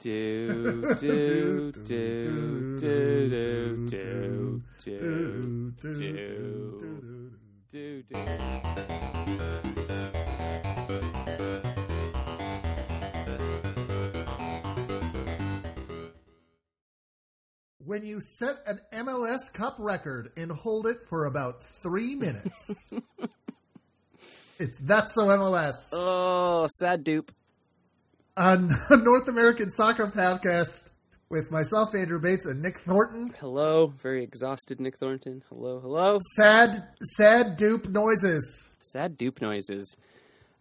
Do do do do do do do do do do. When you set an MLS Cup record and hold it for about three minutes, it's that's so MLS. Oh, sad Doop. On North American Soccer Podcast with myself, Andrew Bates, and Nick Thornton. Hello, very exhausted Nick Thornton. Hello, hello. Sad, sad Doop noises. Sad Doop noises.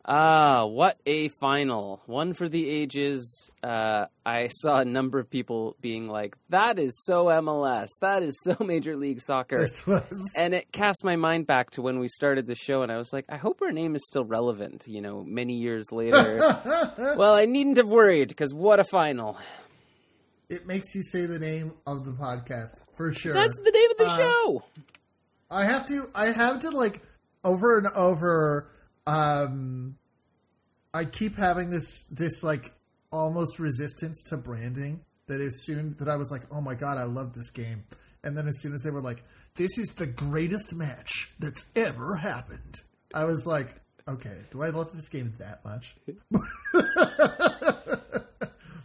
Ah, what a final. One for the ages. Uh, I saw a number of people being like, that is so MLS. That is so Major League Soccer. And it cast my mind back to when we started the show, and I was like, I hope her name is still relevant, you know, many years later. well, I needn't have worried, because what a final. it makes you say the name of the podcast for sure. That's the name of the Uh, show. I have to I have to like over and over um I keep having this this like almost resistance to branding that as soon that I was like, "Oh my god, I love this game." And then as soon as they were like, "This is the greatest match that's ever happened." I was like, "Okay, do I love this game that much?"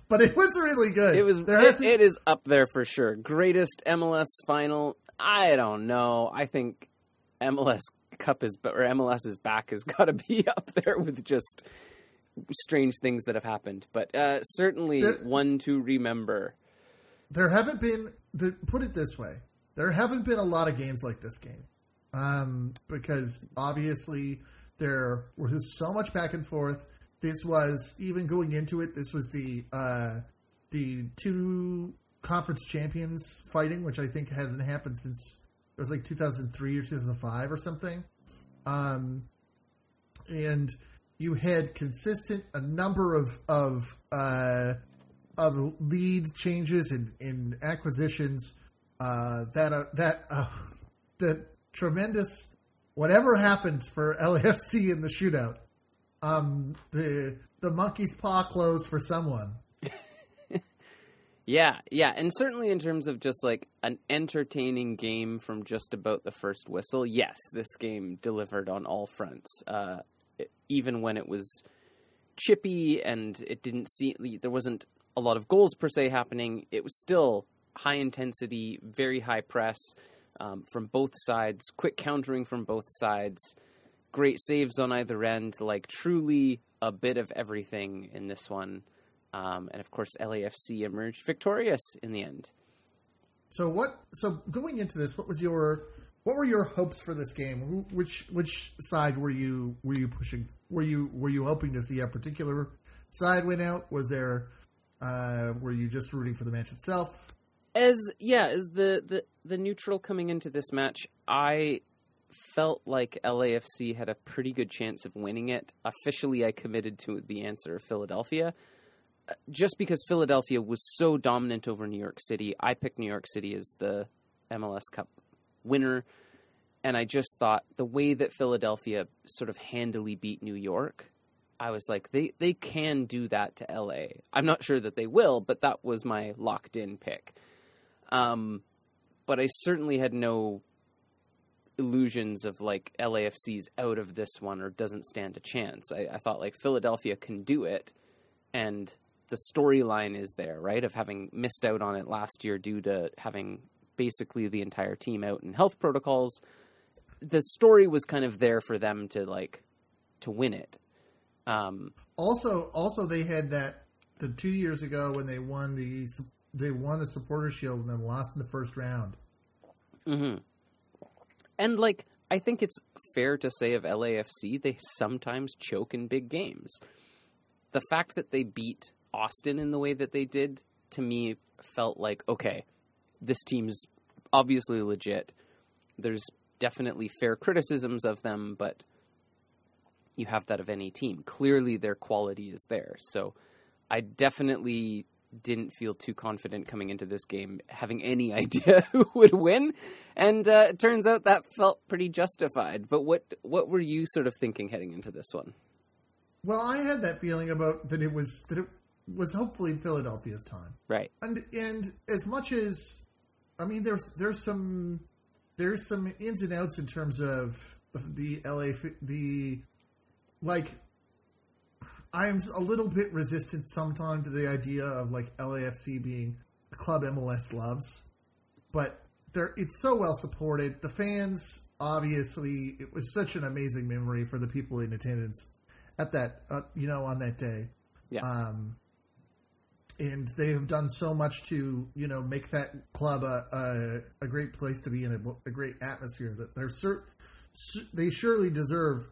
but it was really good. It was. It, it is up there for sure. Greatest MLS final. I don't know. I think MLS Cup is or MLS's back has got to be up there with just strange things that have happened. But uh, certainly There- one to remember. there haven't been the, put it this way there haven't been a lot of games like this game um, because obviously there was so much back and forth this was even going into it this was the uh, the two conference champions fighting which i think hasn't happened since it was like 2003 or 2005 or something um, and you had consistent a number of of uh, of lead changes and in acquisitions uh, that uh, that uh, the tremendous whatever happened for LAFC in the shootout. Um, the the monkey's paw closed for someone. Yeah, yeah, and certainly in terms of just like an entertaining game from just about the first whistle, yes, this game delivered on all fronts. Uh, even when it was chippy and it didn't see there wasn't a lot of goals per se happening, it was still high intensity, very high press um, from both sides, quick countering from both sides, great saves on either end, like truly a bit of everything in this one. Um, and of course, LAFC emerged victorious in the end. So what? So going into this, what was your what were your hopes for this game? Which which side were you were you pushing? Were you were you hoping to see a particular side win out? Was there uh, were you just rooting for the match itself? As yeah, as the, the the neutral coming into this match, I felt like LAFC had a pretty good chance of winning it. Officially, I committed to the answer of Philadelphia. Just because Philadelphia was so dominant over New York City, I picked New York City as the MLS Cup winner. And I just thought the way that Philadelphia sort of handily beat New York, I was like, they, they can do that to LA. I'm not sure that they will, but that was my locked in pick. Um, but I certainly had no illusions of like LAFC's out of this one or doesn't stand a chance. I, I thought like Philadelphia can do it, and the storyline is there, right? Of having missed out on it last year due to having basically the entire team out in health protocols. The story was kind of there for them to like to win it. Um, Also, also they had that the two years ago when they won the they won the supporter shield and then lost in the first round. Mm-hmm. And like I think it's fair to say of LAFC, they sometimes choke in big games. The fact that they beat Austin in the way that they did to me felt like okay, this team's obviously legit. There's definitely fair criticisms of them, but you have that of any team. Clearly their quality is there. So I definitely didn't feel too confident coming into this game, having any idea who would win, and uh, it turns out that felt pretty justified. But what what were you sort of thinking heading into this one? Well, I had that feeling about that it was that it, was hopefully Philadelphia's time. Right. And and as much as I mean, there's there's some there's some ins and outs in terms of the LA the like. I'm a little bit resistant sometimes to the idea of like LAFC being a club MLS loves, but they're it's so well supported. The fans obviously it was such an amazing memory for the people in attendance at that uh, you know on that day. Yeah. Um, and they have done so much to you know make that club a a, a great place to be in a, a great atmosphere that they're sur- they surely deserve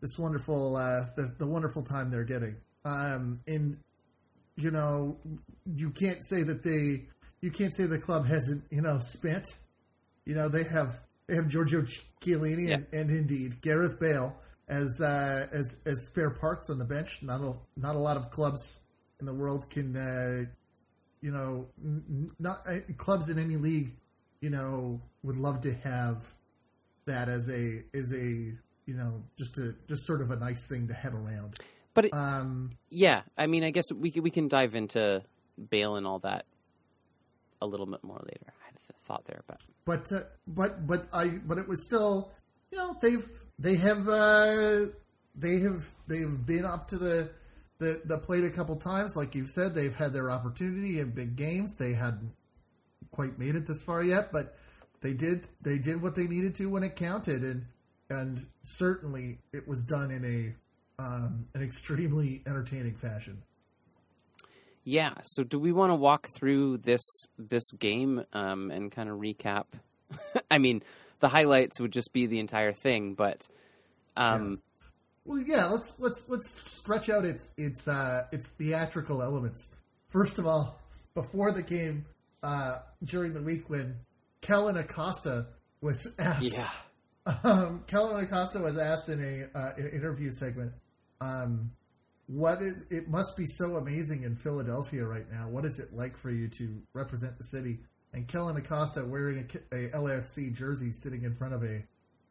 this wonderful uh, the, the wonderful time they're getting. Um, and you know you can't say that they you can't say the club hasn't you know spent. You know they have they have Giorgio Chiellini Yeah. and, and indeed Gareth Bale as uh, as as spare parts on the bench. Not a not a lot of clubs in the world can uh, you know not uh, clubs in any league you know would love to have that as a as a you know just a just sort of a nice thing to have around. But it, Um, yeah, I mean, I guess we we can dive into Bale and all that a little bit more later. I had a thought there, but but uh, but but I but it was still you know they've they have uh, they have they've been up to the the the plate a couple times. Like you've said they've had their opportunity in big games. They hadn't quite made it this far yet but they did they did what they needed to when it counted. And and certainly it was done in a um, an extremely entertaining fashion. Yeah. So, do we want to walk through this this game um, and kind of recap? I mean, the highlights would just be the entire thing, but um, Well, yeah, let's let's let's stretch out its its uh, its theatrical elements. First of all, before the game, uh, during the week when Kellen Acosta was asked, yeah, um, Kellen Acosta was asked in a uh, an interview segment, um, "What is it? Must be so amazing in Philadelphia right now. What is it like for you to represent the city?" And Kellen Acosta, wearing a LAFC jersey, sitting in front of a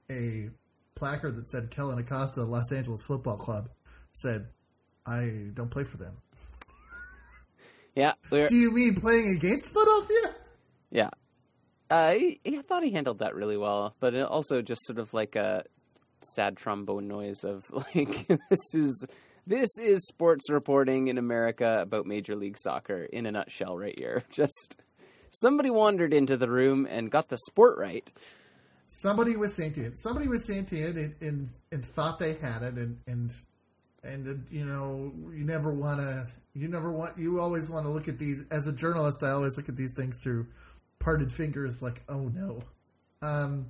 a placard that said Kellen Acosta, Los Angeles Football Club, said, "I don't play for them." yeah, we're- Do you mean playing against Philadelphia? yeah. Uh, he, I thought he handled that really well, but it also just sort of like a sad trombone noise of like this is this is sports reporting in America about Major League Soccer in a nutshell, right here. Just somebody wandered into the room and got the sport right. Somebody was sentient. Somebody was sentient and, and, and thought they had it, and and and uh, you know you never want to. You never want. You always want to look at these as a journalist. I always look at these things through parted fingers, like oh no. Um,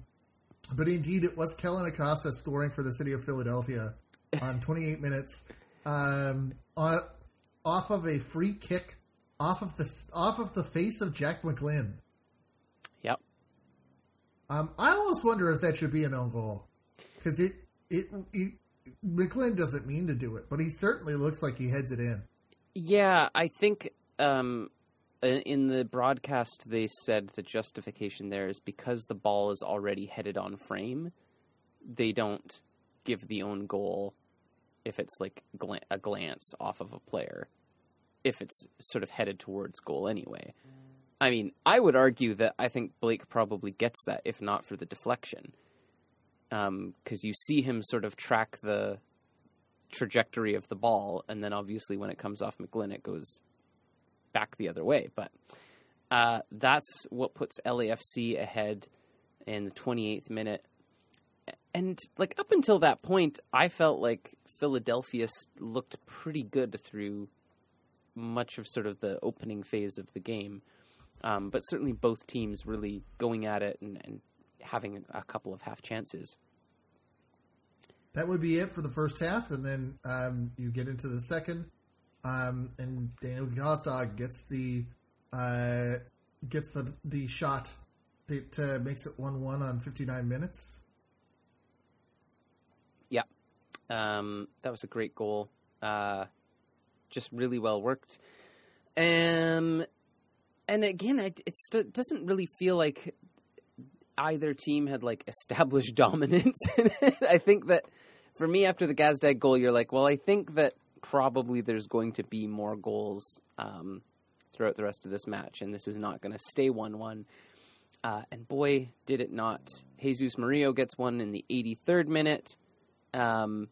but indeed, it was Kellen Acosta scoring for the city of Philadelphia on 28 minutes, um, on, off of a free kick, off of the off of the face of Jack McGlynn. Um, I almost wonder if that should be an own goal because it, it it McGlynn doesn't mean to do it, but he certainly looks like he heads it in. Yeah, I think um, in- in the broadcast they said the justification there is because the ball is already headed on frame. They don't give the own goal if it's like a glance off of a player, if it's sort of headed towards goal anyway. I mean, I would argue that I think Blake probably gets that, if not for the deflection, because you see him sort of track the trajectory of the ball, and then obviously when it comes off McGlynn, it goes back the other way. But uh, that's what puts LAFC ahead in the 28th minute. And like up until that point, I felt like Philadelphia looked pretty good through much of sort of the opening phase of the game. Um, but certainly both teams really going at it and, and having a couple of half chances. That would be it for the first half, and then um, you get into the second, um, and Daniel Gazdag gets the uh, gets the the shot that uh, makes it one one on fifty nine minutes. Yeah, um, that was a great goal. Uh, just really well worked. Um, and again, it, it st- doesn't really feel like either team had like established dominance. I think that for me, after the Gazdag goal, you're like, well, I think that probably there's going to be more goals um, throughout the rest of this match, and this is not going to stay one-one. Uh, and boy, did it not! Jesus Murillo gets one in the 83rd minute, um,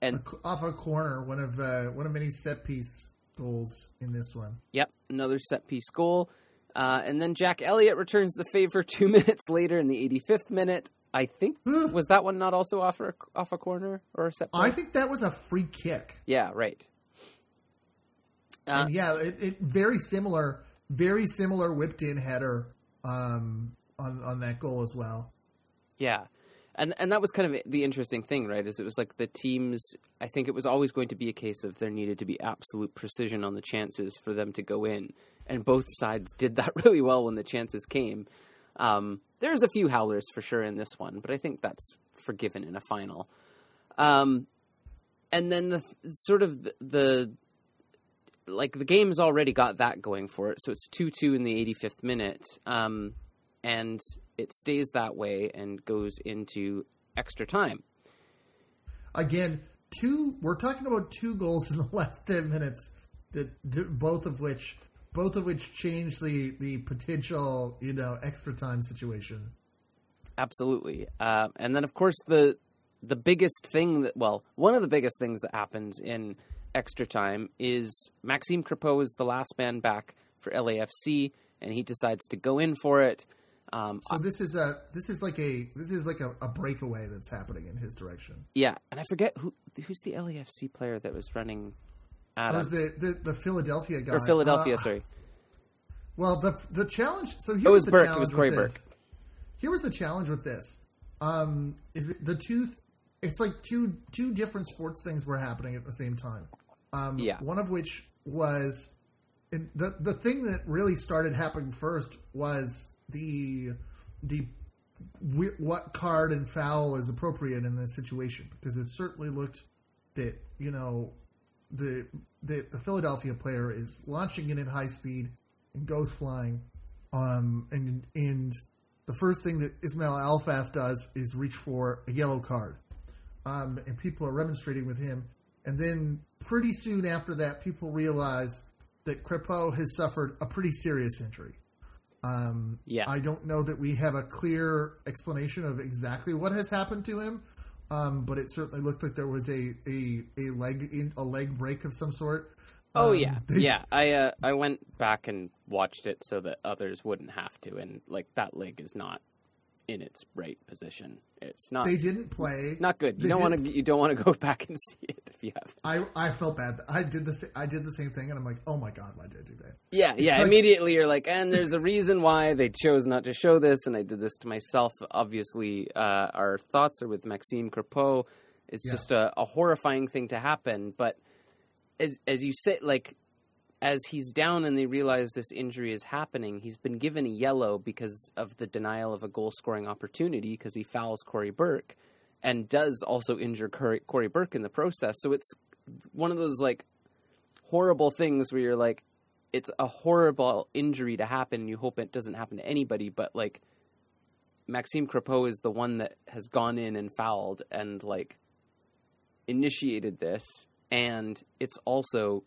and off a corner, one of uh, one of many set piece goals in this one. Yep, another set piece goal. Uh, and then Jack Elliott returns the favor two minutes later in the 85th minute. I think was that one not also off a, off a corner or a set? Play? I think that was a free kick. Yeah, right. Uh, and yeah, it, it, very similar, very similar whipped in header um, on on that goal as well. Yeah, and and that was kind of the interesting thing, right? Is it was like the teams. I think it was always going to be a case of there needed to be absolute precision on the chances for them to go in, and both sides did that really well when the chances came. Um, there's a few howlers for sure in this one, but I think that's forgiven in a final. Um, and then the sort of the, the like the game's already got that going for it, so it's two two in the 85th minute, um, and it stays that way and goes into extra time. Again, two. We're talking about two goals in the last ten minutes that both of which both of which change the the potential you know extra time situation. Absolutely, uh, and then of course the the biggest thing that well one of the biggest things that happens in extra time is Maxime Crepeau is the last man back for LAFC, and he decides to go in for it. Um, so this is a this is like a this is like a, a, breakaway that's happening in his direction. Yeah, and I forget who who's the LAFC player that was running. Adam. was the, the, the Philadelphia guy or Philadelphia? Uh, sorry. Well, the the challenge. So here it was, was Burke. It was Cory Burke. Here was the challenge with this. Um, is it the two? It's like two two different sports things were happening at the same time. Um, yeah. One of which was the the thing that really started happening first was the the what card and foul is appropriate in this situation because it certainly looked that you know the the, the Philadelphia player is launching it at high speed and goes flying, um, and and the first thing that Ismail Elfath does is reach for a yellow card, um, and people are remonstrating with him, and then pretty soon after that, people realize that Crepeau has suffered a pretty serious injury. Um, yeah. I don't know that we have a clear explanation of exactly what has happened to him, um, but it certainly looked like there was a a, a leg in, a leg break of some sort. Oh um, yeah, yeah. I uh, I went back and watched it so that others wouldn't have to, and like that leg is not in its right position. It's not. They didn't play. Not good. You don't want to. You don't want to go back and see it if you have. I I felt bad. I did the I did the same thing, and I'm like, oh my god, why did I do that? Yeah, it's yeah. Like, immediately, you're like, and there's a reason why they chose not to show this, and I did this to myself. Obviously, uh, our thoughts are with Maxime Crepeau. It's yeah. just a, a horrifying thing to happen, but as as you say, like as he's down and they realize this injury is happening, he's been given a yellow because of the denial of a goal scoring opportunity because he fouls Cory Burke and does also injure Cory, Cory Burke in the process. So it's one of those like horrible things where you're like, it's a horrible injury to happen and you hope it doesn't happen to anybody, but like Maxime Crepeau is the one that has gone in and fouled and like initiated this and it's also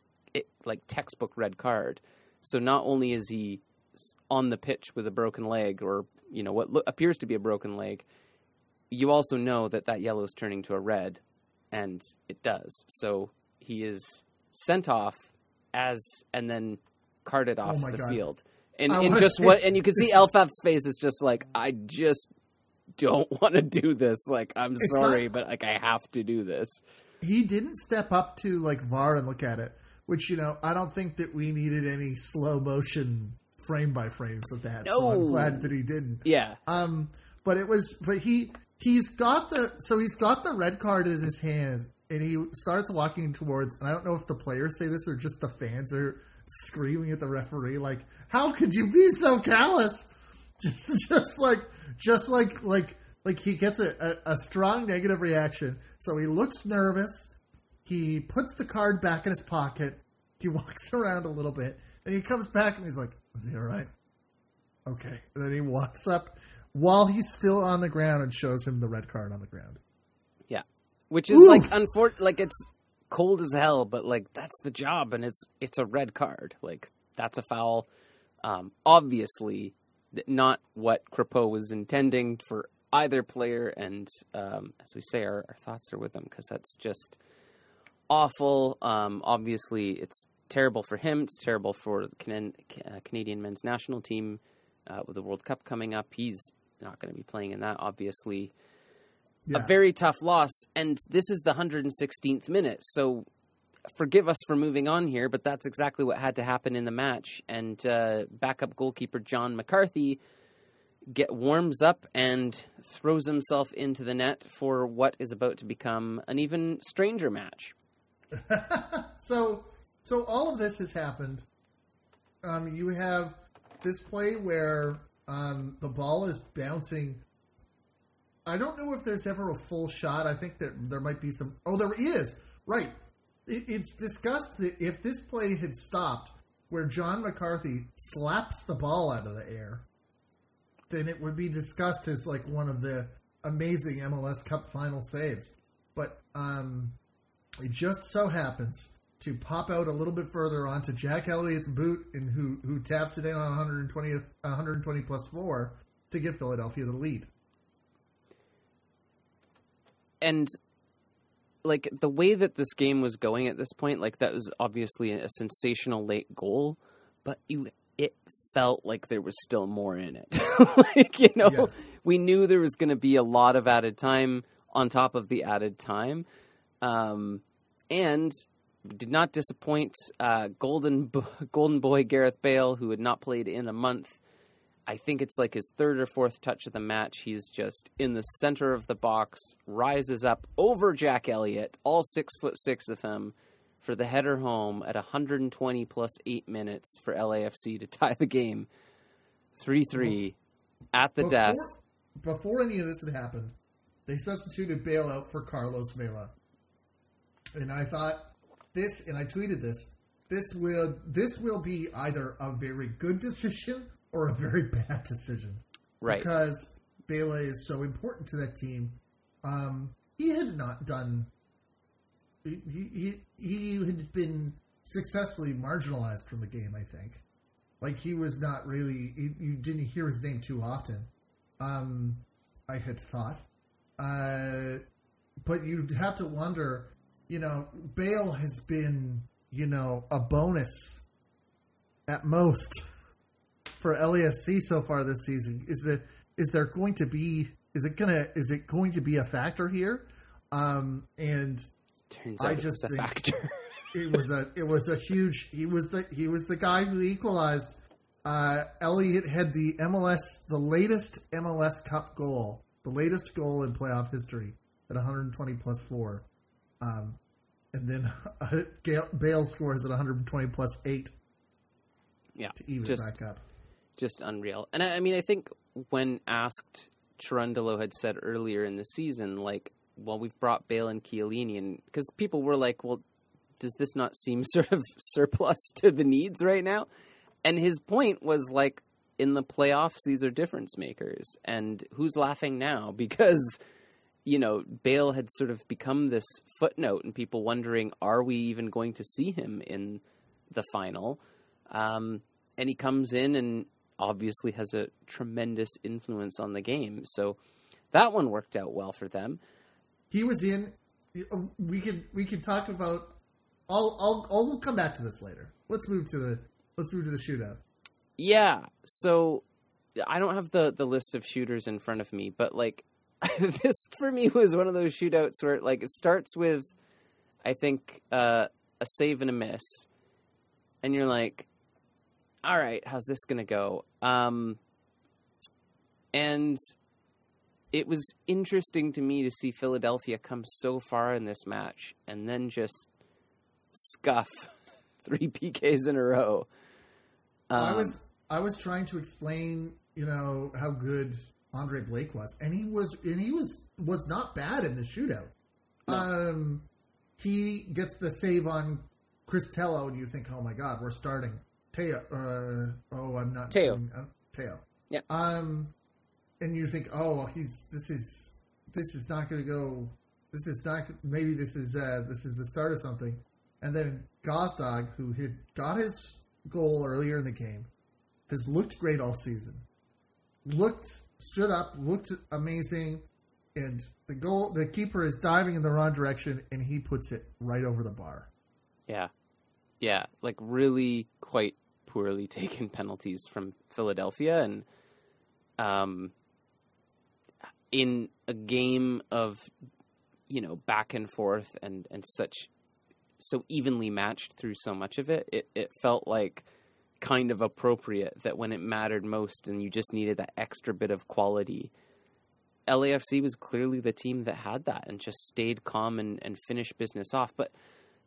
like textbook red card. So not only is he on the pitch with a broken leg or you know what lo- appears to be a broken leg, you also know that that yellow is turning to a red, and it does. So he is sent off as and then carted oh off oh the God. field. And, and just what and you can see Elfath's face is just like I just don't want to do this. Like I'm sorry, not, but like I have to do this. He didn't step up to like VAR and look at it which you know I don't think that we needed any slow motion frame by frames of that. No. So I'm glad that he didn't. Yeah. Um, but it was, but he he's got the so he's got the red card in his hand and he starts walking towards. And I don't know if the players say this or just the fans are screaming at the referee like, "How could you be so callous?" Just just like just like like like he gets a, a, a strong negative reaction. So he looks nervous. He puts the card back in his pocket he walks around a little bit, and he comes back and he's like, "Is he all right?" Okay. And then he walks up while he's still on the ground and shows him the red card on the ground. Yeah, which is Oof. like unfortunate. Like it's cold as hell, but like that's the job, and it's it's a red card. Like that's a foul. Um, obviously, not what Crépeau was intending for either player, and um, as we say, our, our, thoughts are with them because that's just awful. Um, obviously, it's terrible for him. It's terrible for the Can- uh, Canadian men's national team uh, with the World Cup coming up. He's not going to be playing in that, obviously. Yeah. A very tough loss, and this is the 116th minute. So forgive us for moving on here, but that's exactly what had to happen in the match. And uh, backup goalkeeper John McCarthy get warms up and throws himself into the net for what is about to become an even stranger match. so, so all of this has happened. Um, you have this play where um, the ball is bouncing. I don't know if there's ever a full shot. I think that there might be some. Oh, there is. Right. It, it's discussed that if this play had stopped where John McCarthy slaps the ball out of the air, then it would be discussed as like one of the amazing MLS Cup final saves. But um, it just so happens to pop out a little bit further onto Jack Elliott's boot and who who taps it in on 120th 120 plus 4 to give Philadelphia the lead. And like the way that this game was going at this point, like that was obviously a sensational late goal, but you it felt like there was still more in it. like, you know, yes. we knew there was going to be a lot of added time on top of the added time. Um, and did not disappoint. Uh, golden Golden Boy Gareth Bale, who had not played in a month, I think it's like his third or fourth touch of the match. He's just in the center of the box, rises up over Jack Elliott, all six foot six of him, for the header home at 120 plus eight minutes for LAFC to tie the game, three three, at the before, death. Before any of this had happened, they substituted Bale out for Carlos Vela, and I thought this, and I tweeted this. This will this will be either a very good decision or a very bad decision, right? Because Vela is so important to that team. Um, he had not done. He, he he had been successfully marginalized from the game. I think, like he was not really. He, you didn't hear his name too often. Um, I had thought, uh, but you'd have to wonder you know, Bale has been, you know, a bonus at most for LAFC so far this season. Is that is there going to be is it gonna is it going to be a factor here? Um, and turns out I just a factor. it was a it was a huge. He was the he was the guy who equalized. Uh, Elliott had the MLS the latest MLS Cup goal, the latest goal in playoff history at 120 plus four. Um, and then uh, Bale scores at 120 plus eight. Yeah, to even just, back up. Just unreal. And I, I mean, I think when asked, Cherundolo had said earlier in the season, like, well, we've brought Bale and Chiellini, and because people were like, well, does this not seem sort of surplus to the needs right now? And his point was like, in the playoffs, these are difference makers, and who's laughing now because you know, Bale had sort of become this footnote, and people wondering, are we even going to see him in the final? Um, and he comes in and obviously has a tremendous influence on the game. So that one worked out well for them. He was in. We can we could talk about. I'll I'll I'll come back to this later. Let's move to the let's move to the shootout. Yeah. So I don't have the the list of shooters in front of me, but like this for me was one of those shootouts where like it starts with I think uh, a save and a miss, and you're like, all right, how's this gonna go? Um, and it was interesting to me to see Philadelphia come so far in this match and then just scuff three PKs in a row. Um, I was I was trying to explain, you know, how good Andre Blake was, and he was and he was was not bad in the shootout. No. Um, he gets the save on Chris Tello, and you think, oh my god, we're starting Teo. Uh, oh, I'm not Teo. Uh, Teo. Yeah. Um, and you think, oh, he's this is this is not going to go this is not maybe this is uh, this is the start of something. And then Gazdag, who had got his goal earlier in the game, has looked great all season. Looked stood up, looked amazing, and the goal the keeper is diving in the wrong direction and he puts it right over the bar. Yeah. Yeah, like really quite poorly taken penalties from Philadelphia and um in a game of you know back and forth and and such so evenly matched through so much of it it it felt like kind of appropriate that when it mattered most and you just needed that extra bit of quality LAFC was clearly the team that had that and just stayed calm and, and finished business off but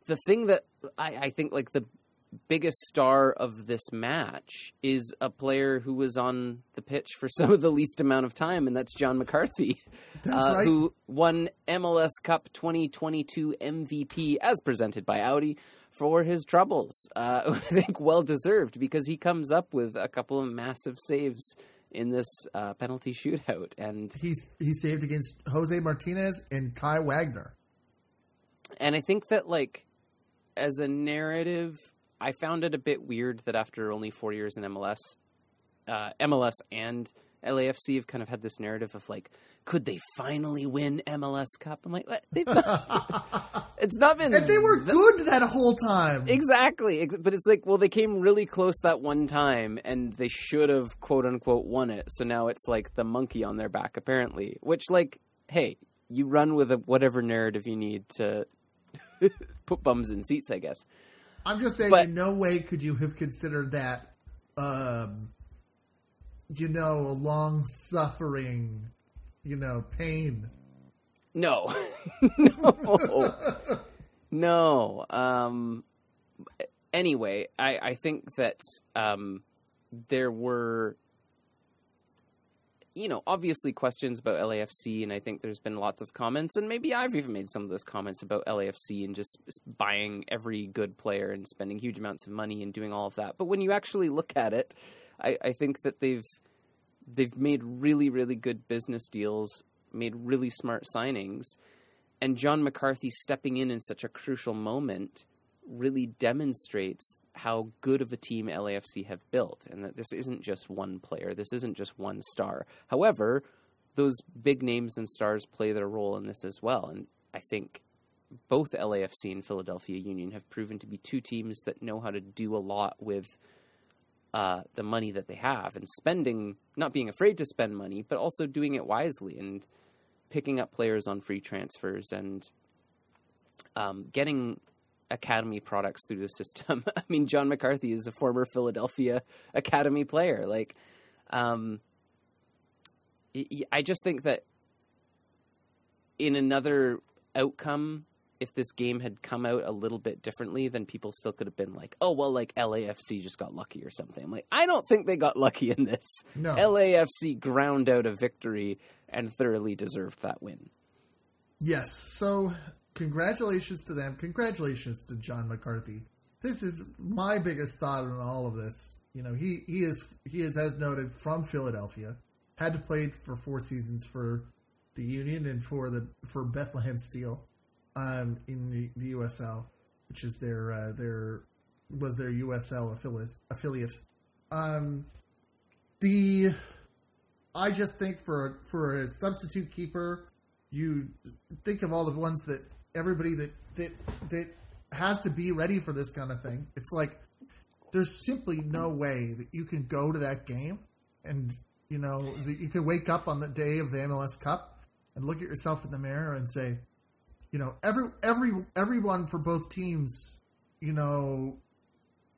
the thing that I, I think like the biggest star of this match is a player who was on the pitch for some of the least amount of time, and that's John McCarthy, That's uh, right. who won MLS Cup 2022 MVP as presented by Audi for his troubles. Uh, I think well deserved because he comes up with a couple of massive saves in this uh, penalty shootout, and He's he saved against Jose Martinez and Kai Wagner. and I think that like as a narrative, I found it a bit weird that after only four years in MLS, uh, MLS and LAFC have kind of had this narrative of like, could they finally win MLS Cup? I'm like, what? They've not, it's not been. And they were th- good that whole time. Exactly, but it's like, well, they came really close that one time, and they should have quote unquote won it. So now it's like the monkey on their back, apparently. Which, like, hey, you run with a, whatever narrative you need to put bums in seats, I guess. I'm just saying, But- in no way could you have considered that, um, you know, a long suffering, you know, pain. No, no, no. Um, anyway, I, I think that um, there were, you know, obviously questions about LAFC, and I think there's been lots of comments, and maybe I've even made some of those comments about LAFC and just buying every good player and spending huge amounts of money and doing all of that. But when you actually look at it, I, I think that they've they've made really, really good business deals, made really smart signings, and John McCarthy stepping in in such a crucial moment really demonstrates how good of a team LAFC have built, and that this isn't just one player, this isn't just one star. However, those big names and stars play their role in this as well, and I think both LAFC and Philadelphia Union have proven to be two teams that know how to do a lot with uh, the money that they have and spending, not being afraid to spend money, but also doing it wisely and picking up players on free transfers and um, getting academy products through the system. I mean, John McCarthy is a former Philadelphia academy player. Like, um, I just think that in another outcome, if this game had come out a little bit differently, then people still could have been like, "Oh, well, like LAFC just got lucky or something." I'm like, I don't think they got lucky in this. No. LAFC ground out a victory and thoroughly deserved that win. Yes. So, congratulations to them. Congratulations to John McCarthy. This is my biggest thought on all of this. You know, he he is he is as noted from Philadelphia. Had to play for four seasons for the Union and for the for Bethlehem Steel, um, in the, the USL, which is their uh, their was their USL affiliate affiliate. Um, the I just think for for a substitute keeper, you think of all the ones that everybody that that that has to be ready for this kind of thing. It's like there's simply no way that you can go to that game and you know that you can wake up on the day of the MLS Cup and look at yourself in the mirror and say, you know, every every everyone for both teams, you know,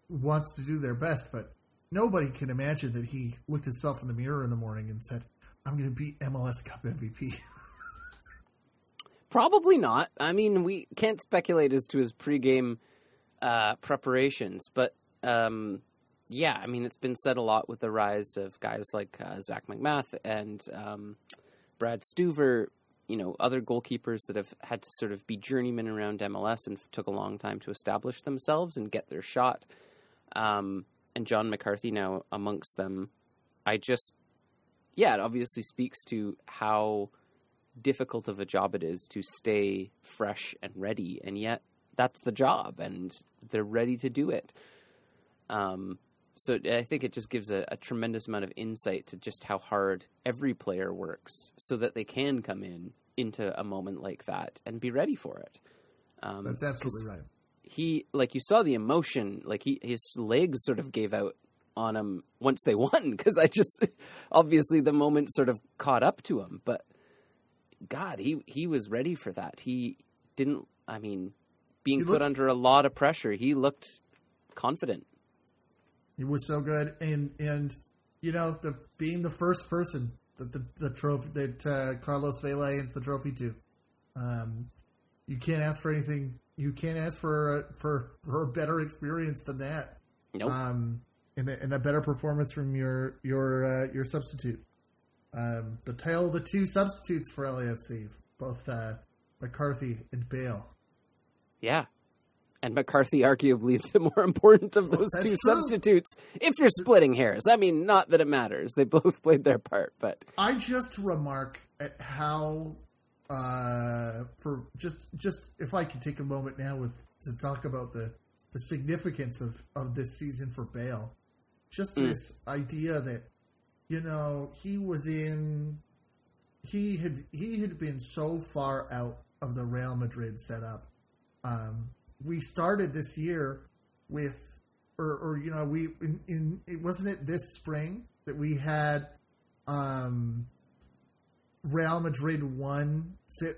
wants to do their best, but nobody can imagine that he looked himself in the mirror in the morning and said, "I'm going to beat MLS Cup MVP." Probably not. I mean, we can't speculate as to his pregame uh, preparations, but um, yeah, I mean, it's been said a lot with the rise of guys like uh, Zac MacMath and um, Brad Stuver. You know, other goalkeepers that have had to sort of be journeymen around MLS and took a long time to establish themselves and get their shot. Um, and John McCarthy now amongst them. I just, yeah, it obviously speaks to how difficult of a job it is to stay fresh and ready, and yet that's the job, and they're ready to do it. Um, so I think it just gives a, a, tremendous amount of insight to just how hard every player works, so that they can come in into a moment like that and be ready for it. Um, That's absolutely right. He, like you saw the emotion, like he his legs sort of gave out on him once they won because I just obviously the moment sort of caught up to him, but God, he he was ready for that. He didn't. I mean, being put under a lot of pressure, he looked confident. He was so good, and and you know the being the first person that the the trophy that uh, Carlos Vela hands the trophy to. Um, you can't ask for anything. You can't ask for for for a better experience than that. Nope. Um, and a, and a better performance from your your uh, your substitute. Um, the tale of the two substitutes for LAFC, both uh, McCarthy and Bale. Yeah, and McCarthy arguably the more important of those well, two true. substitutes. If you're splitting hairs, I mean, not that it matters; they both played their part. But I just remark at how, uh, for just just if I could take a moment now with to talk about the the significance of of this season for Bale, just mm. this idea that you know he was in he had he had been so far out of the Real Madrid setup. Um, we started this year with, or, or you know, we in, in it wasn't it this spring that we had um, Real Madrid won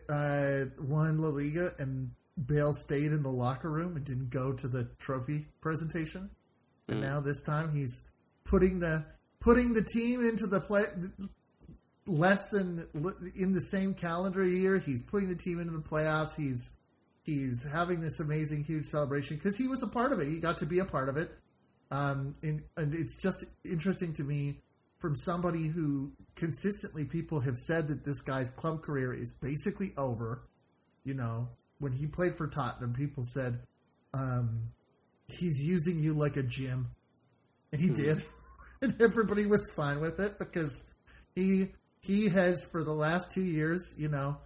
uh, won La Liga and Bale stayed in the locker room and didn't go to the trophy presentation. Mm. And now this time he's putting the putting the team into the play less than in the same calendar year. He's putting the team into the playoffs. He's he's having this amazing, huge celebration because he was a part of it. He got to be a part of it. Um, and, and it's just interesting to me from somebody who consistently people have said that this guy's club career is basically over. You know, when he played for Tottenham, people said um, he's using you like a gym, and he hmm. did, and everybody was fine with it because he he has for the last two years, you know,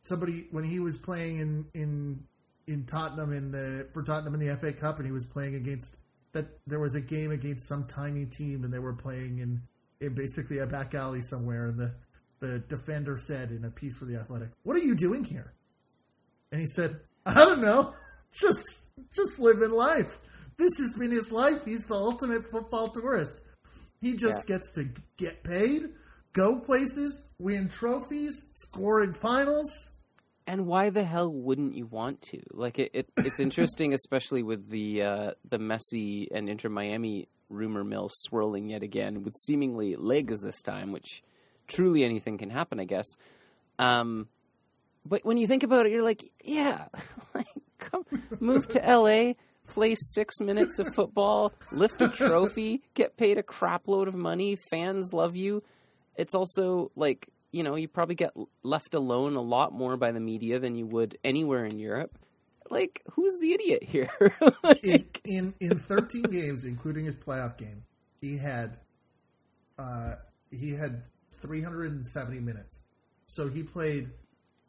somebody when he was playing in in in Tottenham in the for Tottenham in the FA Cup, and he was playing against that. There was a game against some tiny team, and they were playing in in basically a back alley somewhere. And the the defender said in a piece for the Athletic, "What are you doing here?" And he said, "I don't know, just just living life. This has been his life. He's the ultimate football tourist. He just yeah. gets to get paid." Go places, win trophies, score in finals, and why the hell wouldn't you want to? Like it, it it's interesting, especially with the uh, the Messi and Inter Miami rumor mill swirling yet again, with seemingly legs this time, which truly anything can happen, I guess. Um, but when you think about it, you're like, yeah, like come move to L.A., play six minutes of football, lift a trophy, get paid a crapload of money, fans love you. It's also like you know, you probably get left alone a lot more by the media than you would anywhere in Europe. Like, who's the idiot here? like... in, in, in 13 games, including his playoff game, he had uh, he had 370 minutes. So he played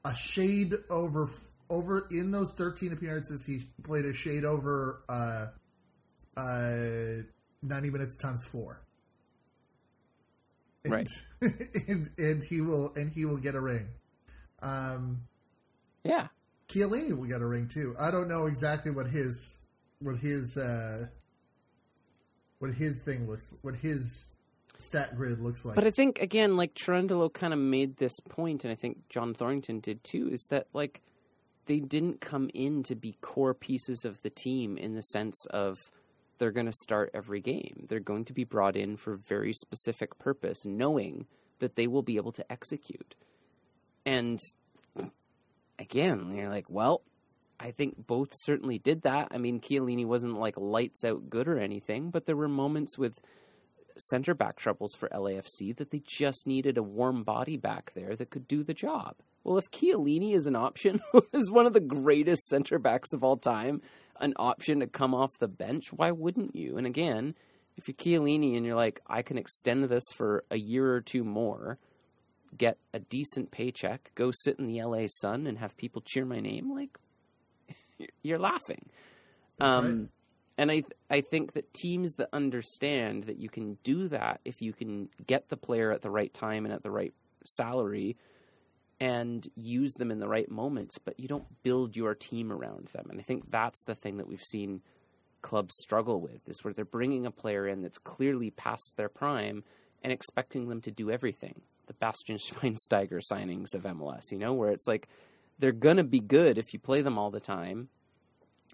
a shade over over in those 13 appearances. He played a shade over uh, uh, 90 minutes times four and, right? And and he will and he will get a ring. Um, yeah, Chiellini will get a ring too. I don't know exactly what his what his uh, what his thing looks what his stat grid looks like. But I think again, like Cherundolo kind of made this point, and I think John Thorrington did too, is that like they didn't come in to be core pieces of the team in the sense of they're going to start every game. They're going to be brought in for very specific purpose, knowing that they will be able to execute. And again, you're like, well, I think both certainly did that. I mean, Chiellini wasn't like lights out good or anything, but there were moments with center back troubles for LAFC that they just needed a warm body back there that could do the job. Well, if Chiellini is an option, is one of the greatest center backs of all time, an option to come off the bench, why wouldn't you? And again, if you're Chiellini and you're like, I can extend this for a year or two more, get a decent paycheck, go sit in the LA sun, and have people cheer my name, like you're laughing. Um, right. And I I think that teams that understand that you can do that if you can get the player at the right time and at the right salary and use them in the right moments, but you don't build your team around them. And I think that's the thing that we've seen clubs struggle with is where they're bringing a player in that's clearly past their prime and expecting them to do everything. The Bastian Schweinsteiger signings of MLS, you know, where it's like they're going to be good if you play them all the time,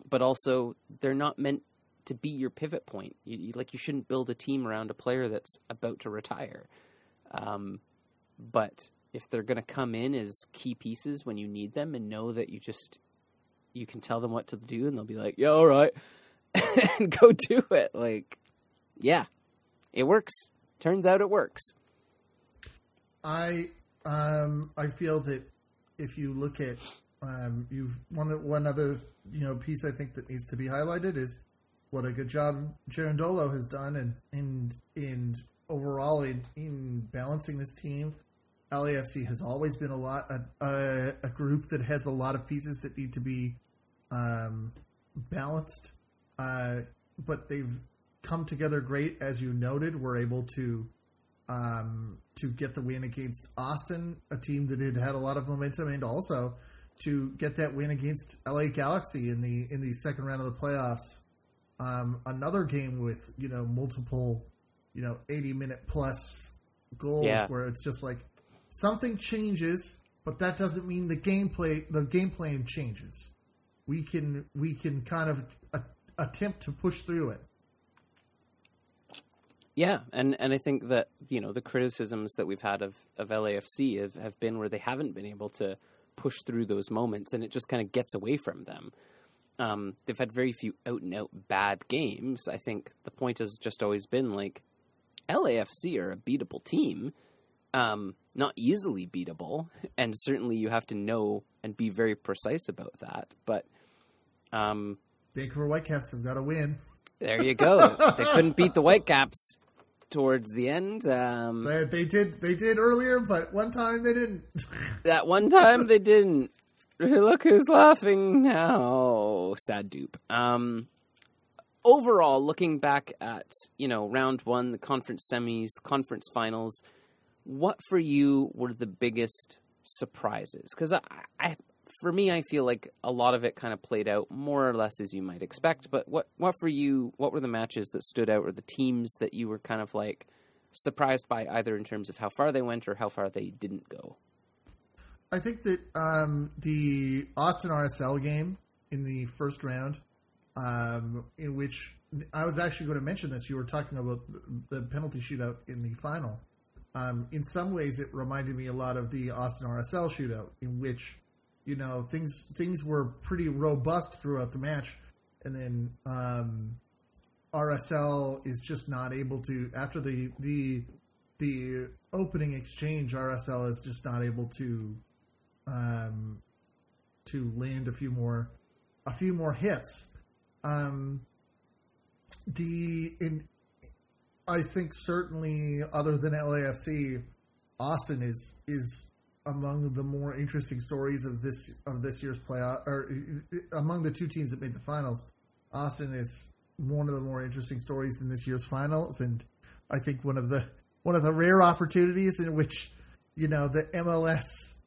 but also they're not meant to be your pivot point. You, you, like you shouldn't build a team around a player that's about to retire. Um, but if they're going to come in as key pieces when you need them and know that you just you can tell them what to do and they'll be like, "Yeah, all right." and go do it. Like, yeah. It works. Turns out it works. I um I feel that if you look at um you've one one other you know piece I think that needs to be highlighted is what a good job Cherundolo has done and and and overall in, in balancing this team. LAFC has always been a lot a, a, a group that has a lot of pieces that need to be um, balanced, uh, but they've come together great. As you noted, we're able to um, to get the win against Austin, a team that had had a lot of momentum, and also to get that win against LA Galaxy in the in the second round of the playoffs. Um, another game with you know multiple, you know, eighty minute plus goals Yeah. where it's just like something changes, but that doesn't mean the gameplay the game plan changes. We can we can kind of a, attempt to push through it. Yeah, and, and I think that you know the criticisms that we've had of, of LAFC have, have been where they haven't been able to push through those moments, and it just kind of gets away from them. Um, they've had very few out and out bad games. I think the point has just always been like LAFC are a beatable team, um, not easily beatable, and certainly you have to know and be very precise about that. But um, Vancouver Whitecaps have got to win. there you go. they couldn't beat the Whitecaps towards the end. Um, They, they did they did earlier, but one time they didn't. that one time they didn't. Look who's laughing now. Sad Doop. Um, overall, looking back at you know round one, the conference semis, conference finals, what for you were the biggest surprises? Because I, I, for me, I feel like a lot of it kind of played out more or less as you might expect. But what, what for you? What were the matches that stood out, or the teams that you were kind of like surprised by, either in terms of how far they went or how far they didn't go? I think that um, the Austin RSL game in the first round, um, in which I was actually going to mention this, you were talking about the penalty shootout in the final. Um, in some ways, it reminded me a lot of the Austin RSL shootout, in which you know things things were pretty robust throughout the match, and then um, RSL is just not able to after the the the opening exchange. RSL is just not able to um, to land a few more a few more hits. Um, the in I think certainly other than LAFC, Austin is is among the more interesting stories of this of this year's playoff or among the two teams that made the finals. Austin is one of the more interesting stories in this year's finals, and I think one of the one of the rare opportunities in which you know the MLS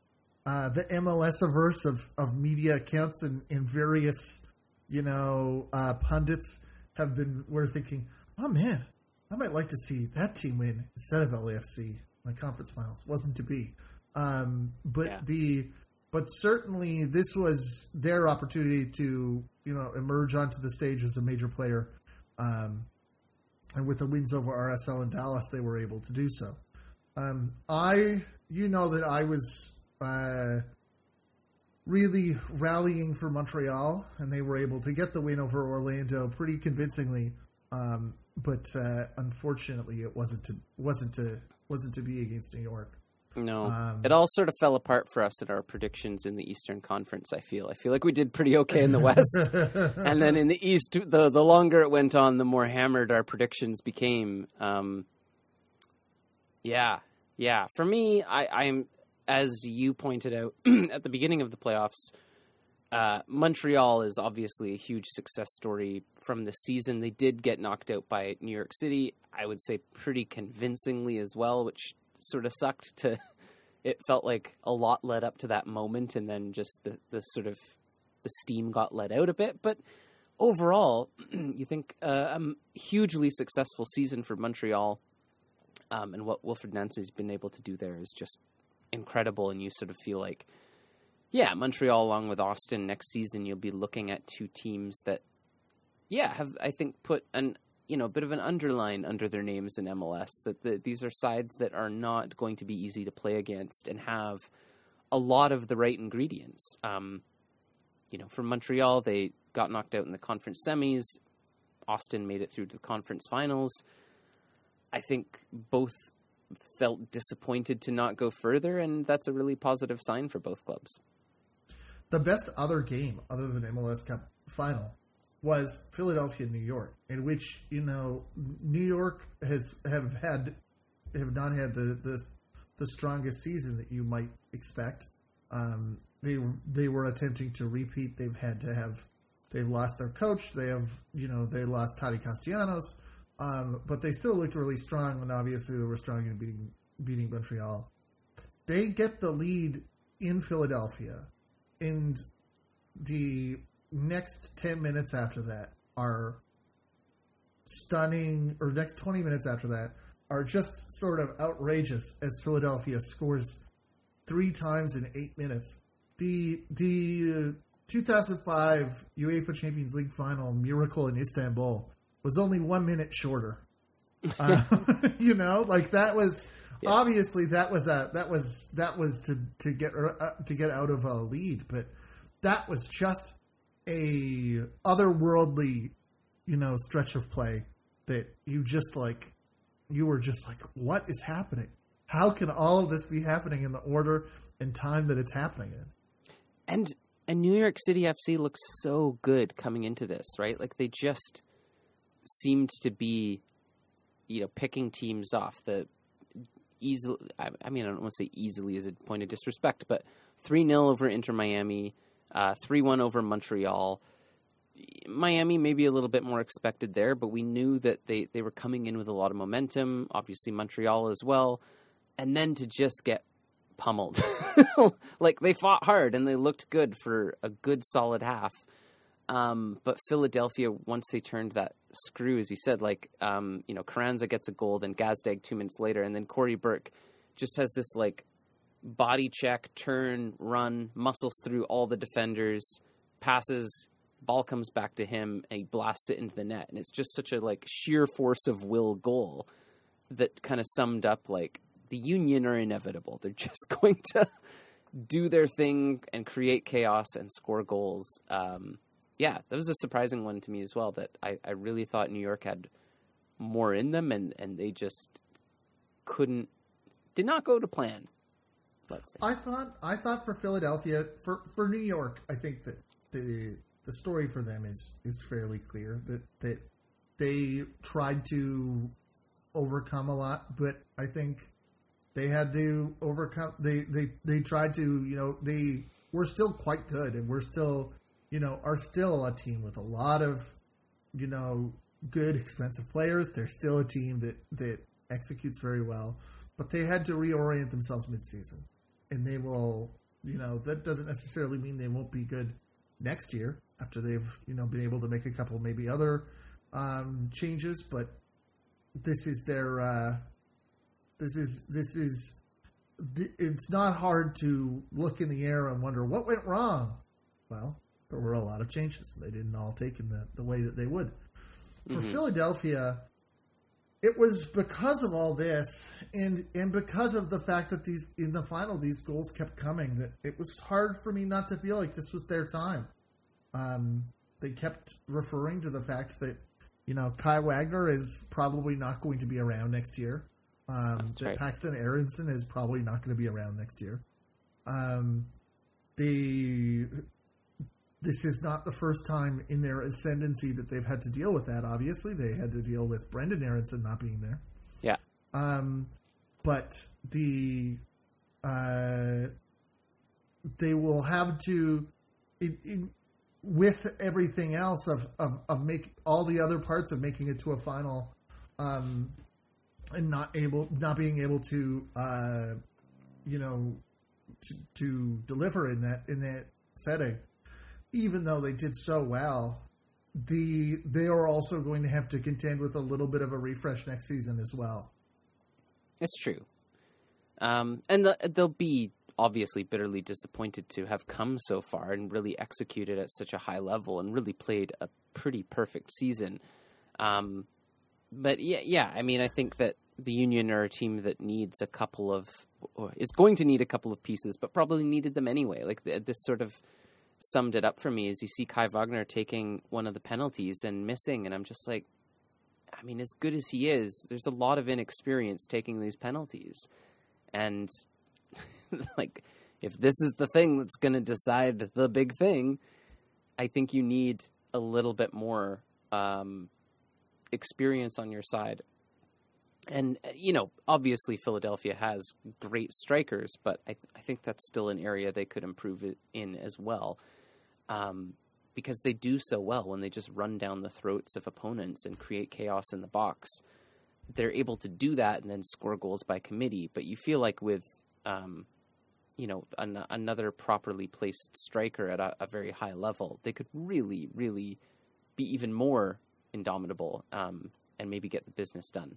uh, the MLS averse of, of media accounts and, and various, you know, uh, pundits have been, we're thinking, oh man, I might like to see that team win instead of LAFC in the conference finals. Wasn't to be. Um, but Yeah. the, but certainly this was their opportunity to, you know, emerge onto the stage as a major player. Um, and with the wins over RSL and Dallas, they were able to do so. Um, I, you know, that I was uh, really rallying for Montreal, and they were able to get the win over Orlando pretty convincingly. Um, but uh, unfortunately, it wasn't to wasn't to wasn't to be against New York. No, Um, it all sort of fell apart for us in our predictions in the Eastern Conference. I feel. I feel like we did pretty okay in the West, and then in the East, the the longer it went on, the more hammered our predictions became. Um, yeah, Yeah, for me, I, I'm as you pointed out at the beginning of the playoffs. Uh, Montreal is obviously a huge success story from the season. They did get knocked out by New York City. I would say pretty convincingly as well, which sort of sucked to. It felt like a lot led up to that moment, and then just the, the sort of the steam got let out a bit. But overall, you think uh, a hugely successful season for Montreal, um, and what Wilfried Nancy's been able to do there is just incredible. And you sort of feel like, yeah, Montreal along with Austin next season, you'll be looking at two teams that, yeah, have I think put an you know a bit of an underline under their names in MLS. That the, these are sides that are not going to be easy to play against and have a lot of the right ingredients. Um, you know, for Montreal, they got knocked out in the conference semis. Austin made it through to the conference finals. I think both felt disappointed to not go further, and that's a really positive sign for both clubs. The best other game, other than MLS Cup final, was Philadelphia, New York, in which you know New York has have had have not had the the, the strongest season that you might expect. Um, they they were attempting to repeat. They've had to have they've lost their coach. They have you know they lost Tati Castellanos, um, but they still looked really strong. And obviously they were strong in beating beating Montreal. They get the lead in Philadelphia, and the next 10 minutes after that are stunning, or next 20 minutes after that are just sort of outrageous as Philadelphia scores three times in eight minutes. The the 2005 UEFA Champions League final miracle in Istanbul was only one minute shorter. Uh, you know, like that was yeah. obviously that was a that was that was to to get uh, to get out of a lead, but that was just a otherworldly, you know, stretch of play that you just like you were just like, what is happening? How can all of this be happening in the order and time that it's happening in? And and New York City FC looks so good coming into this, right? Like they just seemed to be, you know, picking teams off the easily. I, mean, I don't want to say easily as a point of disrespect, but three 0 over Inter Miami, uh, three one over Montreal. Miami maybe a little bit more expected there, but we knew that they, they were coming in with a lot of momentum. Obviously Montreal as well, and then to just get pummeled, like they fought hard and they looked good for a good solid half. Um, but Philadelphia, once they turned that screw, as you said, like um, you know, Carranza gets a goal, then Gazdag two minutes later, and then Cory Burke just has this like body check, turn, run, muscles through all the defenders, passes, ball comes back to him, and he blasts it into the net. And it's just such a like sheer force of will goal that kind of summed up like the Union are inevitable. They're just going to do their thing and create chaos and score goals. Um, yeah, that was a surprising one to me as well. That I, I really thought New York had more in them, and, and they just couldn't, did not go to plan. Let's say. I thought I thought for Philadelphia for for New York, I think that the the story for them is is fairly clear that that they tried to overcome a lot, but I think they had to overcome. They they they tried to you know they were still quite good, and we're still you know are still a team with a lot of you know good expensive players. They're still a team that that executes very well, but they had to reorient themselves midseason and they will, you know, that doesn't necessarily mean they won't be good next year after they've, you know, been able to make a couple maybe other um, changes. But this is their, uh, this is this is, it's not hard to look in the air and wonder what went wrong. Well, there were a lot of changes. They didn't all take in the, the way that they would. For mm-hmm. Philadelphia, it was because of all this and and because of the fact that these in the final these goals kept coming that it was hard for me not to feel like this was their time um, they kept referring to the fact that you know kai wagner is probably not going to be around next year um, that right. paxten aaronson is probably not going to be around next year um, the this is not the first time in their ascendancy that they've had to deal with that. Obviously, they had to deal with Brendan Aaronson not being there. Yeah. Um, but the uh, they will have to with everything else of, of, of make all the other parts of making it to a final um, and not able not being able to uh, you know to, to deliver in that in that setting even though they did so well the they are also going to have to contend with a little bit of a refresh next season as well it's true um, and the, they'll be obviously bitterly disappointed to have come so far and really executed at such a high level and really played a pretty perfect season. Um, but yeah, yeah, I mean, I think that the Union are a team that needs a couple of, is going to need a couple of pieces, but probably needed them anyway. Like this sort of summed it up for me is you see Kai Wagner taking one of the penalties and missing, and I'm just like, I mean, as good as he is, there's a lot of inexperience taking these penalties. And like if this is the thing that's going to decide the big thing, I think you need a little bit more um, experience on your side. And you know, obviously Philadelphia has great strikers, but I, th- I think that's still an area they could improve in as well, um, because they do so well when they just run down the throats of opponents and create chaos in the box. They're able to do that and then score goals by committee. But you feel like with um, you know an, another properly placed striker at a, a, very high level, they could really, really be even more indomitable um, and maybe get the business done.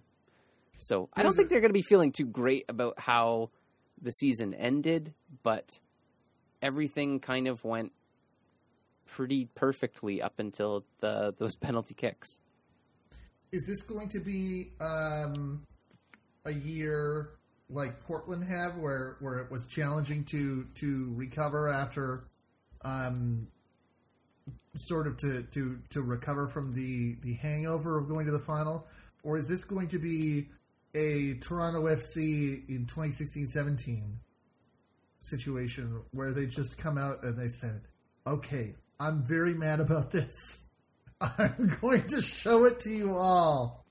So I don't think they're going to be feeling too great about how the season ended, but everything kind of went pretty perfectly up until the those penalty kicks. Is this going to be um, a year like Portland have, where where it was challenging to to recover after, um, sort of to to to recover from the the hangover of going to the final, or is this going to be a Toronto FC in 2016-17 situation where they just come out and they said, "Okay, I'm very mad about this. I'm going to show it to you all."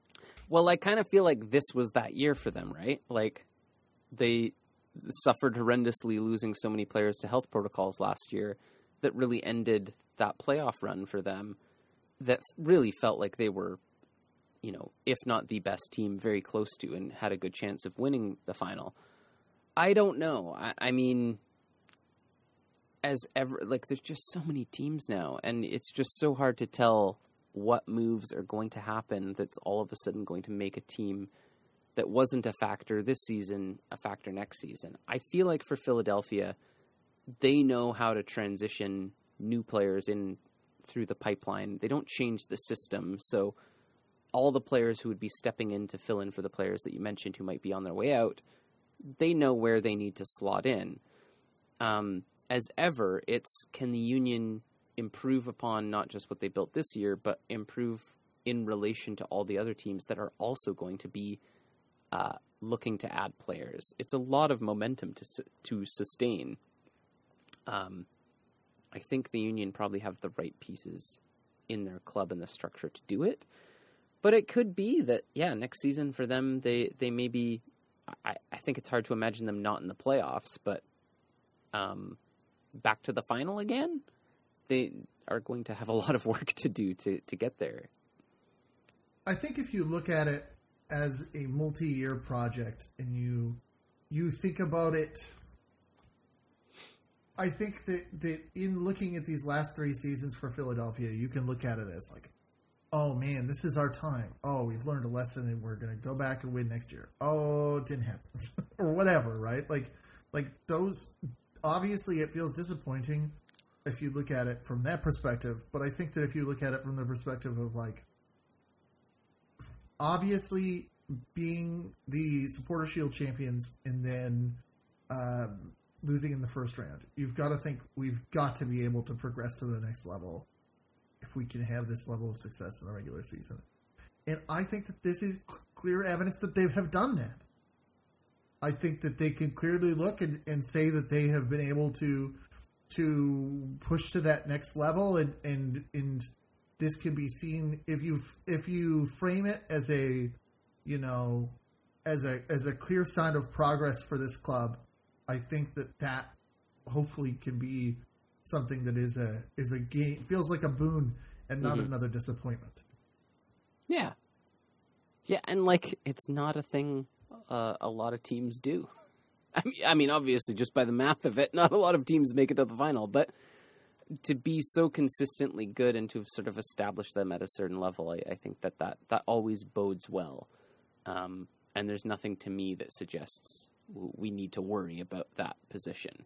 Well, I kind of feel like this was that year for them, right? Like they suffered horrendously losing so many players to health protocols last year that really ended that playoff run for them that really felt like they were you know if not the best team very close to and had a good chance of winning the final i don't know i, I mean as ever like there's just so many teams now and it's just so hard to tell what moves are going to happen that's all of a sudden going to make a team that wasn't a factor this season, a factor next season. I feel like for Philadelphia, they know how to transition new players in through the pipeline. They don't change the system. So all the players who would be stepping in to fill in for the players that you mentioned who might be on their way out, they know where they need to slot in. Um, as ever, it's can the union improve upon not just what they built this year, but improve in relation to all the other teams that are also going to be uh, looking to add players. It's a lot of momentum to to sustain. Um, I think the Union probably have the right pieces in their club and the structure to do it. But it could be that yeah, next season for them they they may be. I, I think it's hard to imagine them not in the playoffs, but um, back to the final again. They are going to have a lot of work to do to to get there. I think if you look at it as a multi-year project and you you think about it I think that, that in looking at these last three seasons for Philadelphia, you can look at it as like, oh man, this is our time. Oh, we've learned a lesson and we're going to go back and win next year. Oh, it didn't happen, or whatever, right? Like, like those. Obviously, it feels disappointing if you look at it from that perspective. But I think that if you look at it from the perspective of like, obviously being the supporter shield champions and then um, losing in the first round you've got to think we've got to be able to progress to the next level we can have this level of success in the regular season. And i think that this is clear evidence that they have done that. I think that they can clearly look and, and say that they have been able to to push to that next level and and and this can be seen if you if you frame it as a you know as a as a clear sign of progress for this club, I think that that hopefully can be something that is a is a game feels like a boon and not Mhm. another disappointment. Yeah. Yeah, and like it's not a thing uh, a lot of teams do. I mean, I mean, obviously, just by the math of it, not a lot of teams make it to the final. But to be so consistently good and to have sort of established them at a certain level, I, I think that, that that always bodes well. Um, and there's nothing to me that suggests we need to worry about that position.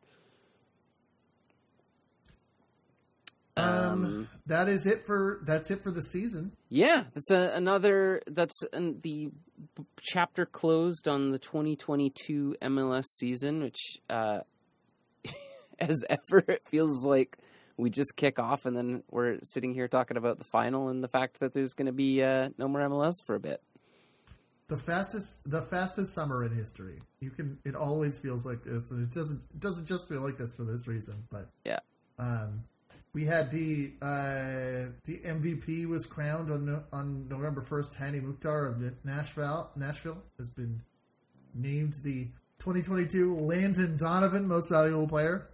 Um, that is it for that's it for the season. Yeah, that's a, another. That's an, the chapter closed on the 2022 MLS season, which, uh, as ever, it feels like we just kick off and then we're sitting here talking about the final and the fact that there's going to be uh, no more MLS for a bit. The fastest the fastest summer in history. You can it always feels like this and it doesn't it doesn't just feel like this for this reason, but Yeah. um we had the uh, the MVP was crowned on No- on November first. Hani Mukhtar of Nashville Nashville has been named the 2022 Landon Donovan Most Valuable Player.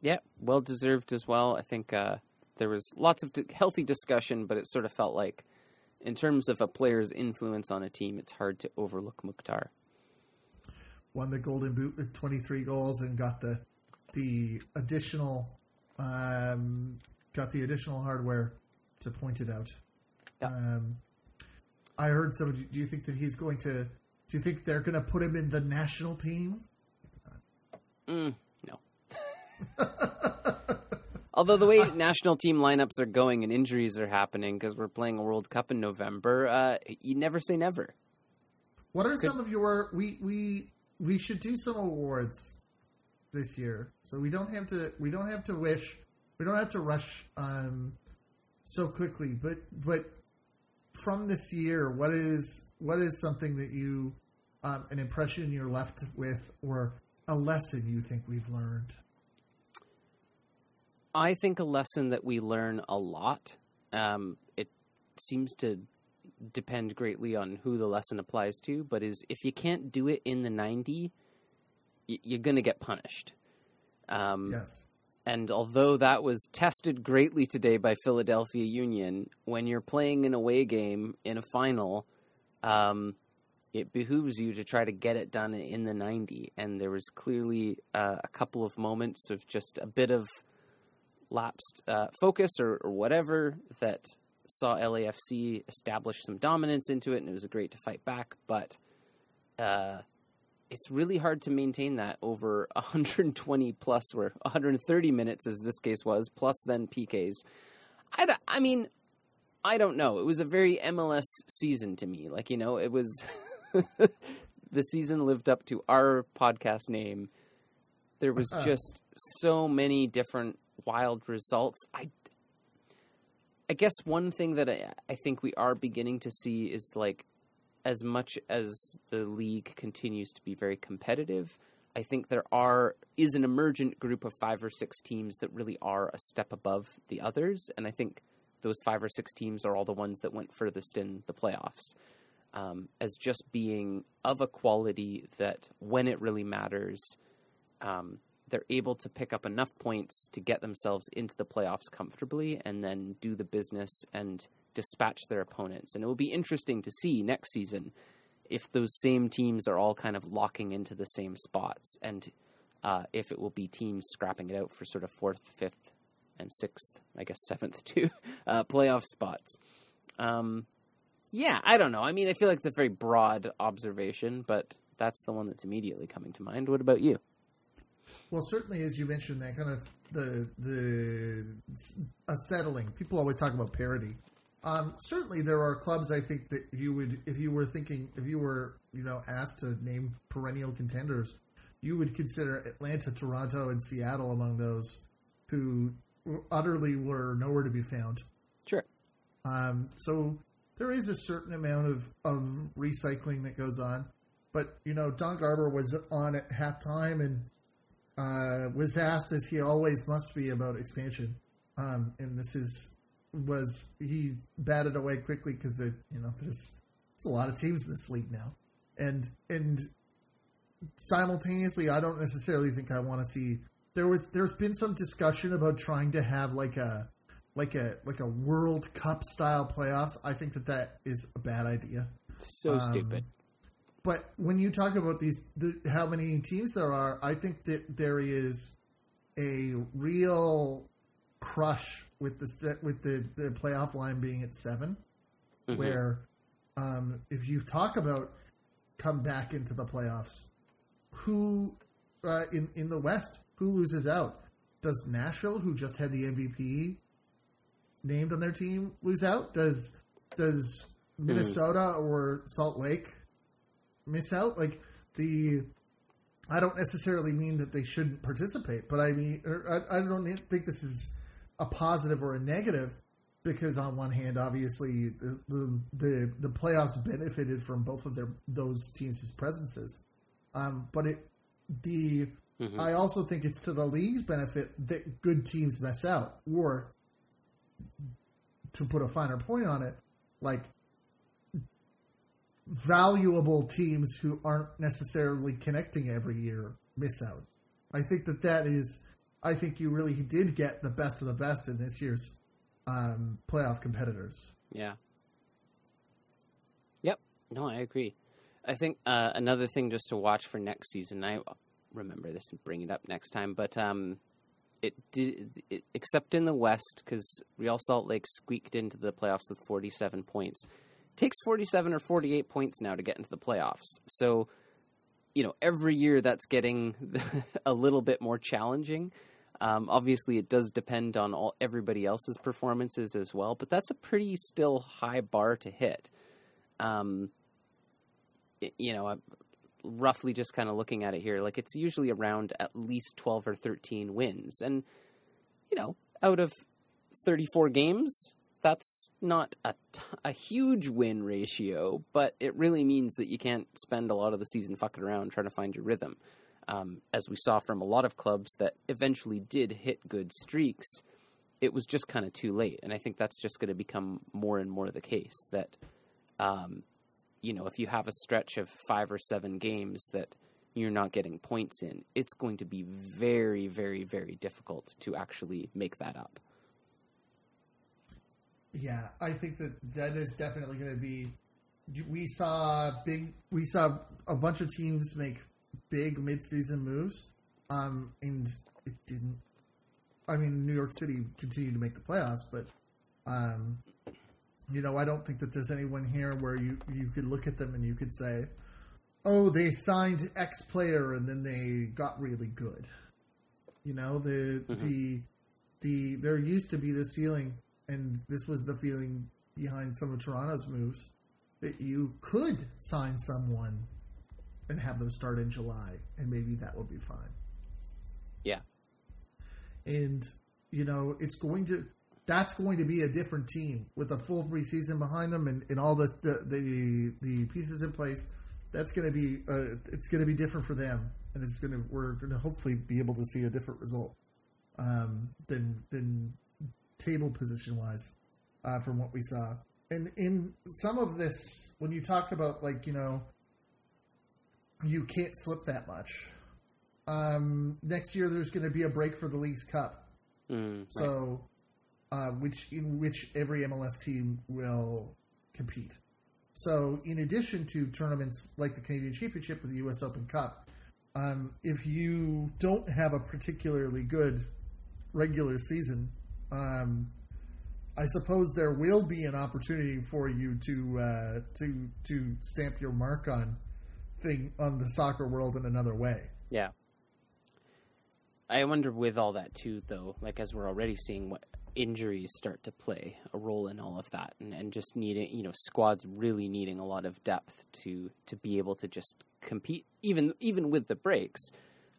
Yeah, well deserved as well. I think uh, there was lots of d- healthy discussion, but it sort of felt like, in terms of a player's influence on a team, it's hard to overlook Mukhtar. won the Golden Boot with 23 goals and got the the additional um, got the additional hardware to point it out. Yeah. Um, I heard somebody. Do you think that he's going to? Do you think they're going to put him in the national team? Mm, no. Although the way national team lineups are going and injuries are happening because we're playing a World Cup in November, uh, you never say never. What are some of your? We we we should do some awards this year, so we don't have to. We don't have to wish. We don't have to rush um, so quickly. But but from this year, what is what is something that you um, an impression you're left with, or a lesson you think we've learned? I think a lesson that we learn a lot. Um, it seems to depend greatly on who the lesson applies to, but is if you can't do it in the 90, y- you're going to get punished. Um, Yes. And although that was tested greatly today by Philadelphia Union, when you're playing an away game in a final, um, it behooves you to try to get it done in the 90. And there was clearly uh, a couple of moments of just a bit of lapsed uh, focus or, or whatever that saw LAFC establish some dominance into it, and it was great to fight back. But uh, it's really hard to maintain that over 120 plus or 130 minutes, as this case was, plus then PKs. I mean, I don't know. It was a very MLS season to me. Like, you know, it was the season lived up to our podcast name. There was uh-huh. just so many different wild results. I I guess one thing that I, I think we are beginning to see is like as much as the league continues to be very competitive, I think there are is an emergent group of five or six teams that really are a step above the others, and I think those five or six teams are all the ones that went furthest in the playoffs. Um, as just being of a quality that when it really matters, um, they're able to pick up enough points to get themselves into the playoffs comfortably and then do the business and dispatch their opponents. And it will be interesting to see next season if those same teams are all kind of locking into the same spots and uh, if it will be teams scrapping it out for sort of fourth, fifth, and sixth, I guess seventh too, uh, playoff spots. Um, yeah, I don't know. I mean, I feel like it's a very broad observation, but that's the one that's immediately coming to mind. What about you? Well, certainly, as you mentioned, that kind of the the settling. People always talk about parity. Um, certainly, there are clubs. I think that you would, if you were thinking, if you were, you know, asked to name perennial contenders, you would consider Atlanta, Toronto, and Seattle among those who utterly were nowhere to be found. Sure. Um, so there is a certain amount of, of recycling that goes on. But, you know, Don Garber was on at halftime and uh, was asked, as he always must be, about expansion. Um, and this is was he batted away quickly because you know there's, there's a lot of teams in this league now, and and simultaneously, I don't necessarily think I want to see. There was there's been some discussion about trying to have like a like a like a World Cup style playoffs. I think that that is a bad idea. So um, stupid. But when you talk about these, the, how many teams there are, I think that there is a real crush with the set with the, the playoff line being at 7 where um, if you talk about come back into the playoffs, who uh, in in the West who loses out? Does Nashville, who just had the MVP named on their team, lose out? Does does Minnesota or Salt Lake miss out? Like the, I don't necessarily mean that they shouldn't participate, but I mean, I, I don't think this is a positive or a negative because on one hand, obviously the the the, the playoffs benefited from both of their those teams' presences, um, but it the I also think it's to the league's benefit that good teams mess out, or to put a finer point on it, like valuable teams who aren't necessarily connecting every year miss out. I think that that is. I think you really did get the best of the best in this year's um, playoff competitors. Yeah. Yep. No, I agree. I think uh, another thing just to watch for next season. I remember this and bring it up next time, but um, it did it, except in the West because Real Salt Lake squeaked into the playoffs with 47 points. It takes 47 or 48 points now to get into the playoffs. So, you know, every year that's getting a little bit more challenging. Um, obviously, it does depend on all everybody else's performances as well, but that's a pretty still high bar to hit. Um, you know, I'm roughly just kind of looking at it here, like it's usually around at least twelve or thirteen wins, and you know, out of thirty-four games, that's not a, t- a huge win ratio, but it really means that you can't spend a lot of the season fucking around trying to find your rhythm um, as we saw from a lot of clubs that eventually did hit good streaks, it was just kind of too late. And I think that's just going to become more and more the case that, um, you know, if you have a stretch of five or seven games that you're not getting points in, it's going to be very, very, very difficult to actually make that up. Yeah, I think that that is definitely going to be. We saw big. We saw a bunch of teams make big midseason moves, um, and it didn't. I mean, New York City continued to make the playoffs, but um, you know, I don't think that there's anyone here where you you could look at them and you could say, "Oh, they signed X player and then they got really good." You know, the the the there used to be this feeling, and this was the feeling behind some of Toronto's moves that you could sign someone and have them start in July, and maybe that would be fine. Yeah. And you know, it's going to that's going to be a different team with a full preseason behind them and, and all the, the the the pieces in place. That's going to be uh, it's going to be different for them, and it's going to we're going to hopefully be able to see a different result um, than than table position wise uh, from what we saw. And in some of this, when you talk about like you know you can't slip that much. Um, next year, there's going to be a break for the Leagues Cup, Mm, right. so uh, which in which every MLS team will compete. So, in addition to tournaments like the Canadian Championship or the U.S. Open Cup, um, if you don't have a particularly good regular season, um, I suppose there will be an opportunity for you to uh, to to stamp your mark on thing on the soccer world in another way. Yeah. I wonder with all that too, though, like as we're already seeing what injuries start to play a role in all of that, and, and just needing, you know, squads really needing a lot of depth to to be able to just compete, even even with the breaks.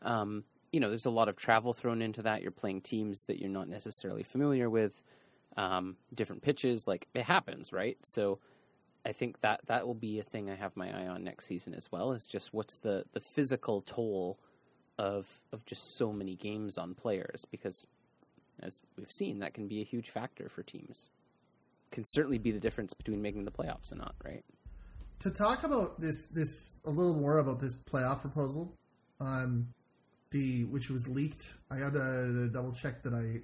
Um, you know, there's a lot of travel thrown into that. You're playing teams that you're not necessarily familiar with, um, different pitches. Like it happens, right? So, I think that that will be a thing I have my eye on next season as well. Is just what's the the physical toll of of just so many games on players because as we've seen that can be a huge factor for teams can certainly be the difference between making the playoffs and not right to talk about this this a little more about this playoff proposal, um, the which was leaked. I got to double check that I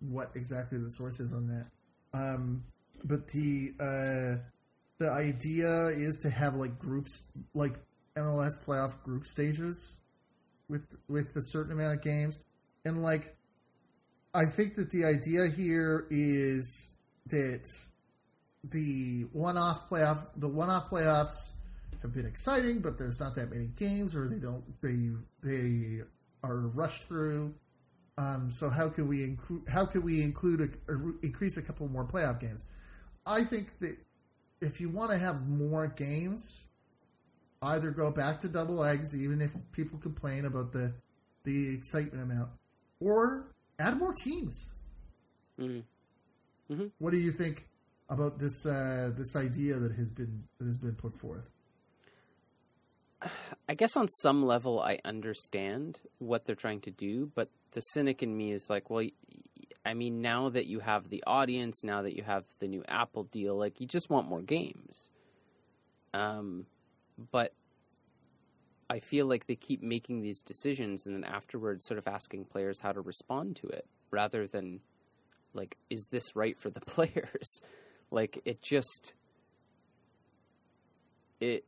what exactly the source is on that. Um, but the uh, the idea is to have like groups like MLS playoff group stages with with a certain amount of games, and like I think that the idea here is that the one-off playoff, the one-off playoffs have been exciting, but there's not that many games, or they don't they they are rushed through. Um, so how can we include how can we include a, or increase a couple more playoff games? I think that if you want to have more games, either go back to double eggs, even if people complain about the the excitement amount, or add more teams. Mm-hmm. Mm-hmm. What do you think about this uh, this idea that has been that has been put forth? I guess on some level I understand what they're trying to do, but the cynic in me is like, well, I mean, now that you have the audience, now that you have the new Apple deal, like you just want more games. Um, but I feel like they keep making these decisions and then afterwards sort of asking players how to respond to it rather than like, is this right for the players? like it just it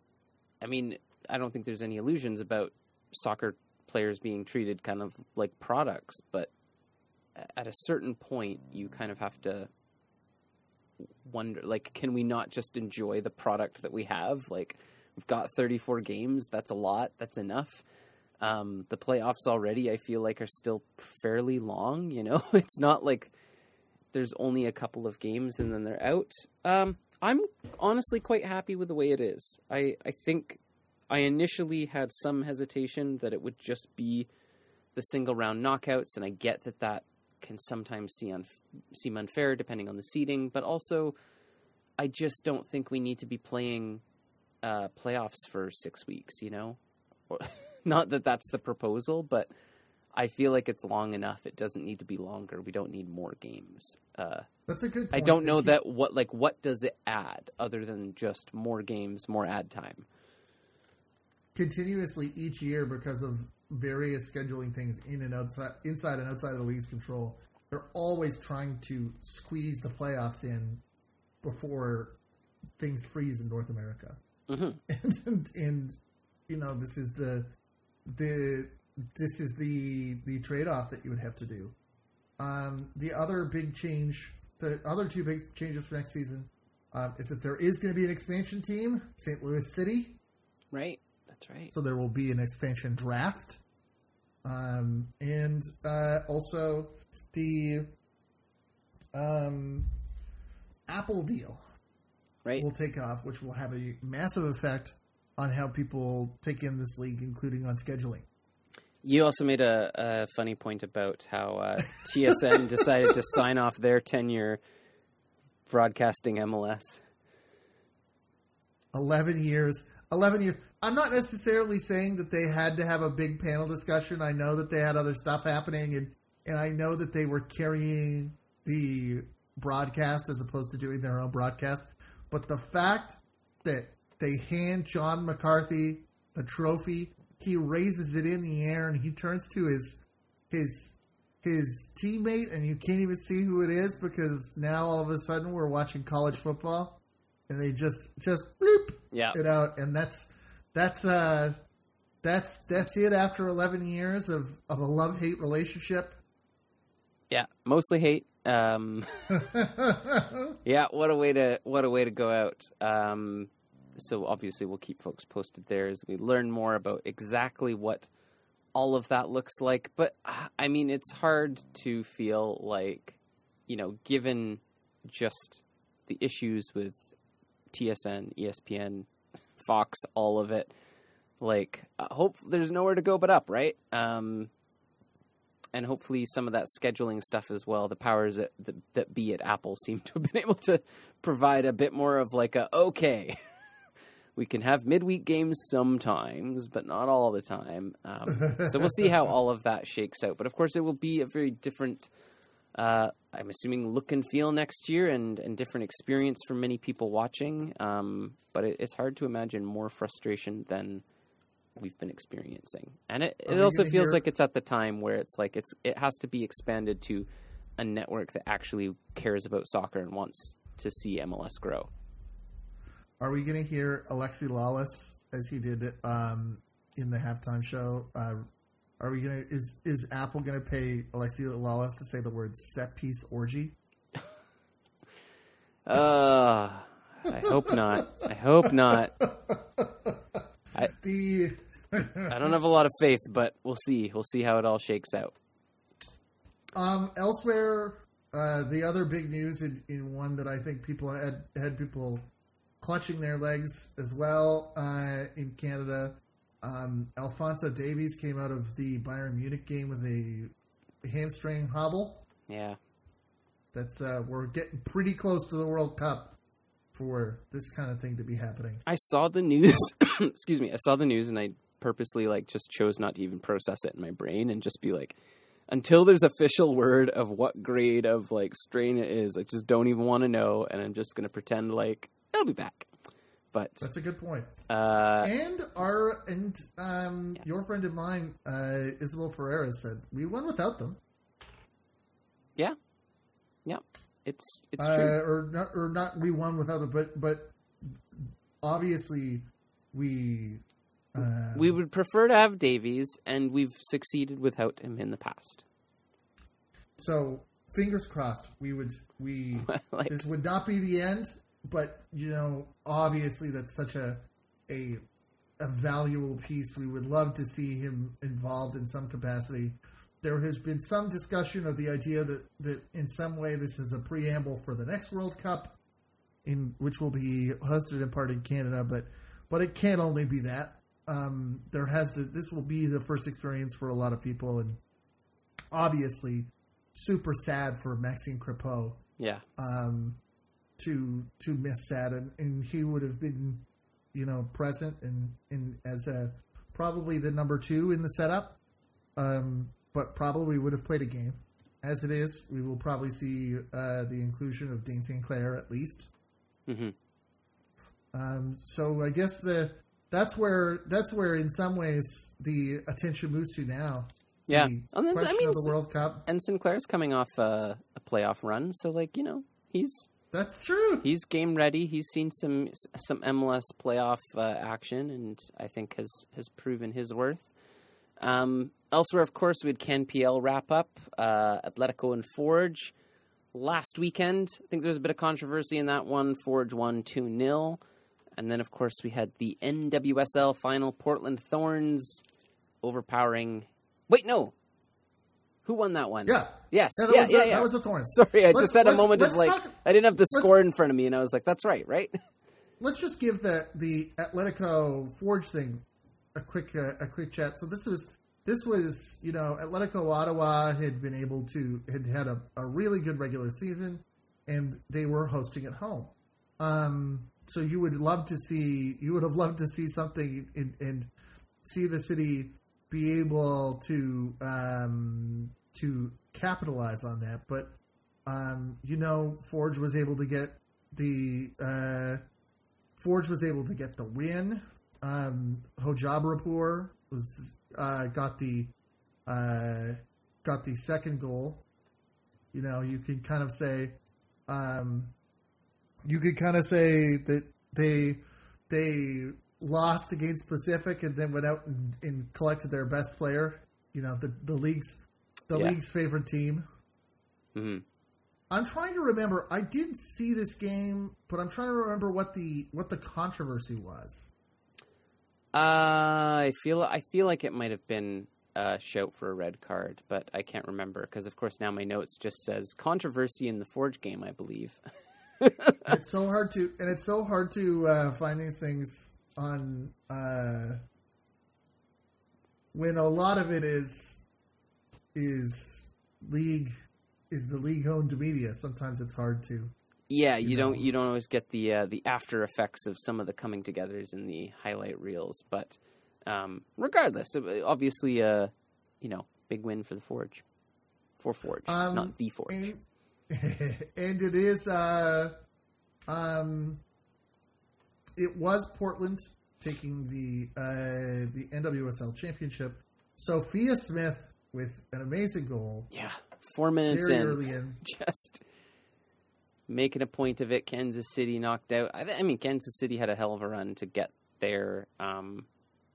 I mean, I don't think there's any illusions about soccer players being treated kind of like products, but at a certain point, you kind of have to wonder like, can we not just enjoy the product that we have? Like, we've got 34 games, that's a lot, that's enough. Um, the playoffs already, I feel like, are still fairly long. You know, it's not like there's only a couple of games and then they're out. Um, I'm honestly quite happy with the way it is. I, I think I initially had some hesitation that it would just be the single round knockouts, and I get that that can sometimes see unf- seem unfair depending on the seeding, but also I just don't think we need to be playing uh, playoffs for six weeks, you know? Not that that's the proposal, but I feel like it's long enough. It doesn't need to be longer. We don't need more games. Uh, That's a good. I don't know that what like what does it add other than just more games, more ad time. continuously each year because of various scheduling things in and outside, inside and outside of the league's control. They're always trying to squeeze the playoffs in before things freeze in North America. Mhm. And, and and you know this is the the this is the the trade off that you would have to do. Um, the other big change, the other two big changes for next season, um, is that there is going to be an expansion team, St. Louis City. Right? That's right. So there will be an expansion draft. Um, and uh, also the um, Apple deal Right? will take off, which will have a massive effect on how people take in this league, including on scheduling. You also made a, a funny point about how uh, TSN decided to sign off their tenure broadcasting MLS. 11 years. 11 years. I'm not necessarily saying that they had to have a big panel discussion. I know that they had other stuff happening, and, and I know that they were carrying the broadcast as opposed to doing their own broadcast. But the fact that they hand John McCarthy the trophy, he raises it in the air and he turns to his his his teammate, and you can't even see who it is because now all of a sudden we're watching college football, and they just just bloop Yeah. it out, and that's that's uh that's that's it after 11 years of of a love hate relationship. Yeah. Mostly hate. Um, yeah. What a way to what a way to go out. Um, so obviously we'll keep folks posted there as we learn more about exactly what all of that looks like. But I mean, it's hard to feel like you know, given just the issues with TSN, ESPN, Fox, all of it. Like, uh, hope there's nowhere to go but up, right? Um, and hopefully some of that scheduling stuff as well. The powers that, that that be at Apple seem to have been able to provide a bit more of like a okay. We can have midweek games sometimes, but not all the time. Um, so we'll see how all of that shakes out. But of course, it will be a very different uh, I'm assuming look and feel next year and, and different experience for many people watching. Um, but it, it's hard to imagine more frustration than we've been experiencing. And it, it also feels hear- like it's at the time where it's like it's it has to be expanded to a network that actually cares about soccer and wants to see MLS grow. Are we going to hear Alexi Lalas as he did um, in the halftime show? Uh, are we to is is Apple going to pay Alexi Lalas to say the word set piece orgy? Uh, I hope not. I hope not. The I don't have a lot of faith, but we'll see. We'll see how it all shakes out. Um, elsewhere, uh, the other big news in, in one that I think people had had people clutching their legs as well uh, in Canada. Um, Alphonso Davies came out of the Bayern Munich game with a hamstring hobble. Yeah. That's uh, we're getting pretty close to the World Cup for this kind of thing to be happening. I saw the news. excuse me. I saw the news and I purposely like just chose not to even process it in my brain and just be like, until there's official word of what grade of like strain it is, I just don't even want to know, and I'm just gonna pretend like I'll be back. But That's a good point. Uh, And our and um, your friend of mine, uh, Isabel Ferreira, said we won without them. yeah, yeah, it's it's uh, true. or not, or not. We won without them, but but obviously we. Uh, We would prefer to have Davies, and we've succeeded without him in the past. so fingers crossed. We would we like, this would not be the end, but you know, obviously that's such a a a valuable piece. We would love to see him involved in some capacity. There has been some discussion of the idea that that in some way this is a preamble for the next World Cup, in which will be hosted in part in Canada, but but it can't only be that. Um, there has to. This will be the first experience for a lot of people, and obviously, super sad for Maxime Crepeau yeah, um, to to miss that, and, and he would have been, you know, present and, and as a probably the number two in the setup, um, but probably would have played a game. As it is, we will probably see uh, the inclusion of Dayne St. Clair at least. hmm Um, so I guess the that's where that's where in some ways the attention moves to now. yeah. The And then, I mean, the World Cup. and St. Clair's coming off a, a playoff run, so like you know he's That's true. he's game ready. He's seen some some MLS playoff uh, action, and I think has has proven his worth. Um, elsewhere, of course, we had CanPL wrap up, uh, Atletico and Forge last weekend. I think there was a bit of controversy in that one. Forge won two 0 and then of course we had the NWSL final, Portland Thorns overpowering. Wait, no. Who won that one? Yeah. Yes. Yeah, that Yeah, was yeah, the- yeah. that was the Thorns. Sorry, I Let's- just had a moment of like talk- I didn't have the score in front of me, and I was like, "That's right, right?" let's just give the the Atletico Forge thing a quick uh, a quick chat. So this was this was you know Atletico Ottawa had been able to had had a, a really good regular season, and they were hosting at home. Um, so you would love to see you would have loved to see something in, and see the city be able to um, to capitalize on that, but. Um, you know, Forge was able to get the uh, Forge was able to get the win. Um, Hojabrpour was uh, got the uh, got the second goal. You know, you can kind of say, um, you could kind of say that they they lost against Pacific and then went out and, and collected their best player. You know, the the league's the Yeah. league's favorite team. hmm I'm trying to remember. I did see this game, but I'm trying to remember what the what the controversy was. Uh, I feel I feel like it might have been a shout for a red card, but I can't remember because, of course, now my notes just says controversy in the Forge game. I believe. it's so hard to and it's so hard to uh, find these things on uh, when a lot of it is is league is the league owned media. Sometimes it's hard to. Yeah, you, You don't you don't always get the uh, the after effects of some of the coming togethers in the highlight reels, but um, regardless, uh, obviously, uh, you know, big win for the Forge. for Forge, Um, not the Forge. and, and it is uh um it was Portland taking the uh the NWSL championship. Sophia Smith with an amazing goal yeah, four minutes very in, early in. just making a point of it. Kansas City knocked out. I, I mean, Kansas City had a hell of a run to get there, um,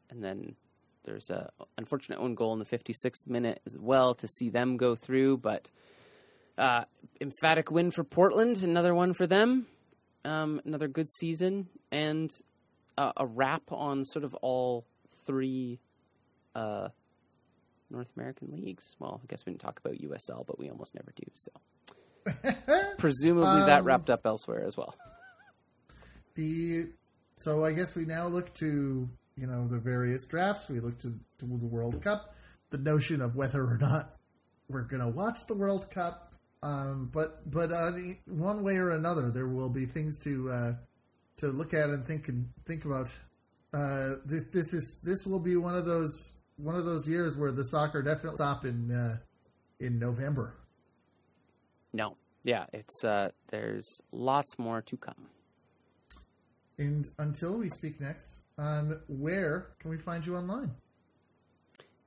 and then there's a unfortunate own goal in the 56th minute as well to see them go through. But uh, emphatic win for Portland, another one for them, um, another good season, and uh, a wrap on sort of all three. Uh, North American leagues. Well, I guess we didn't talk about USL, but we almost never do. So, presumably that Um, wrapped up elsewhere as well. The so I guess we now look to you know the various drafts. We look to, to the World Cup. The notion of whether or not we're going to watch the World Cup, um, but but uh, one way or another, there will be things to uh, to look at and think and think about. Uh, this this is this will be one of those one of those years where the soccer definitely stop in uh, in November. No, yeah, it's uh, there's lots more to come. And until we speak next, um, where can we find you online?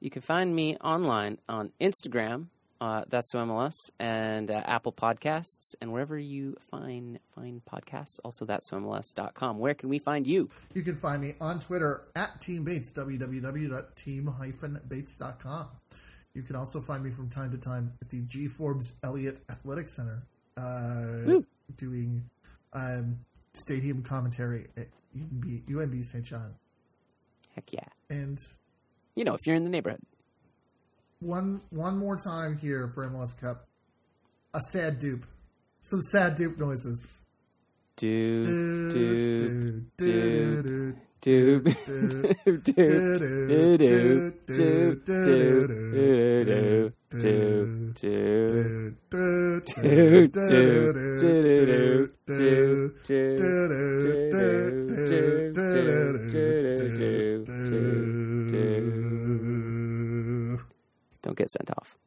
You can find me online on Instagram. Uh, that's so MLS and uh, Apple Podcasts and wherever you find find podcasts. Also, that's so MLS.com. Where can we find you? You can find me on Twitter at Team Bates, www.team-bates.com. You can also find me from time to time at the G Forbes Elliott Athletic Center, uh, doing um, stadium commentary at UNB, UNB Saint John. Heck yeah! And You know, if you're in the neighborhood. One one more time here for MLS Cup, a sad Doop, some sad Doop noises. Do Do, do do, do do, do do, do do Don't get sent off.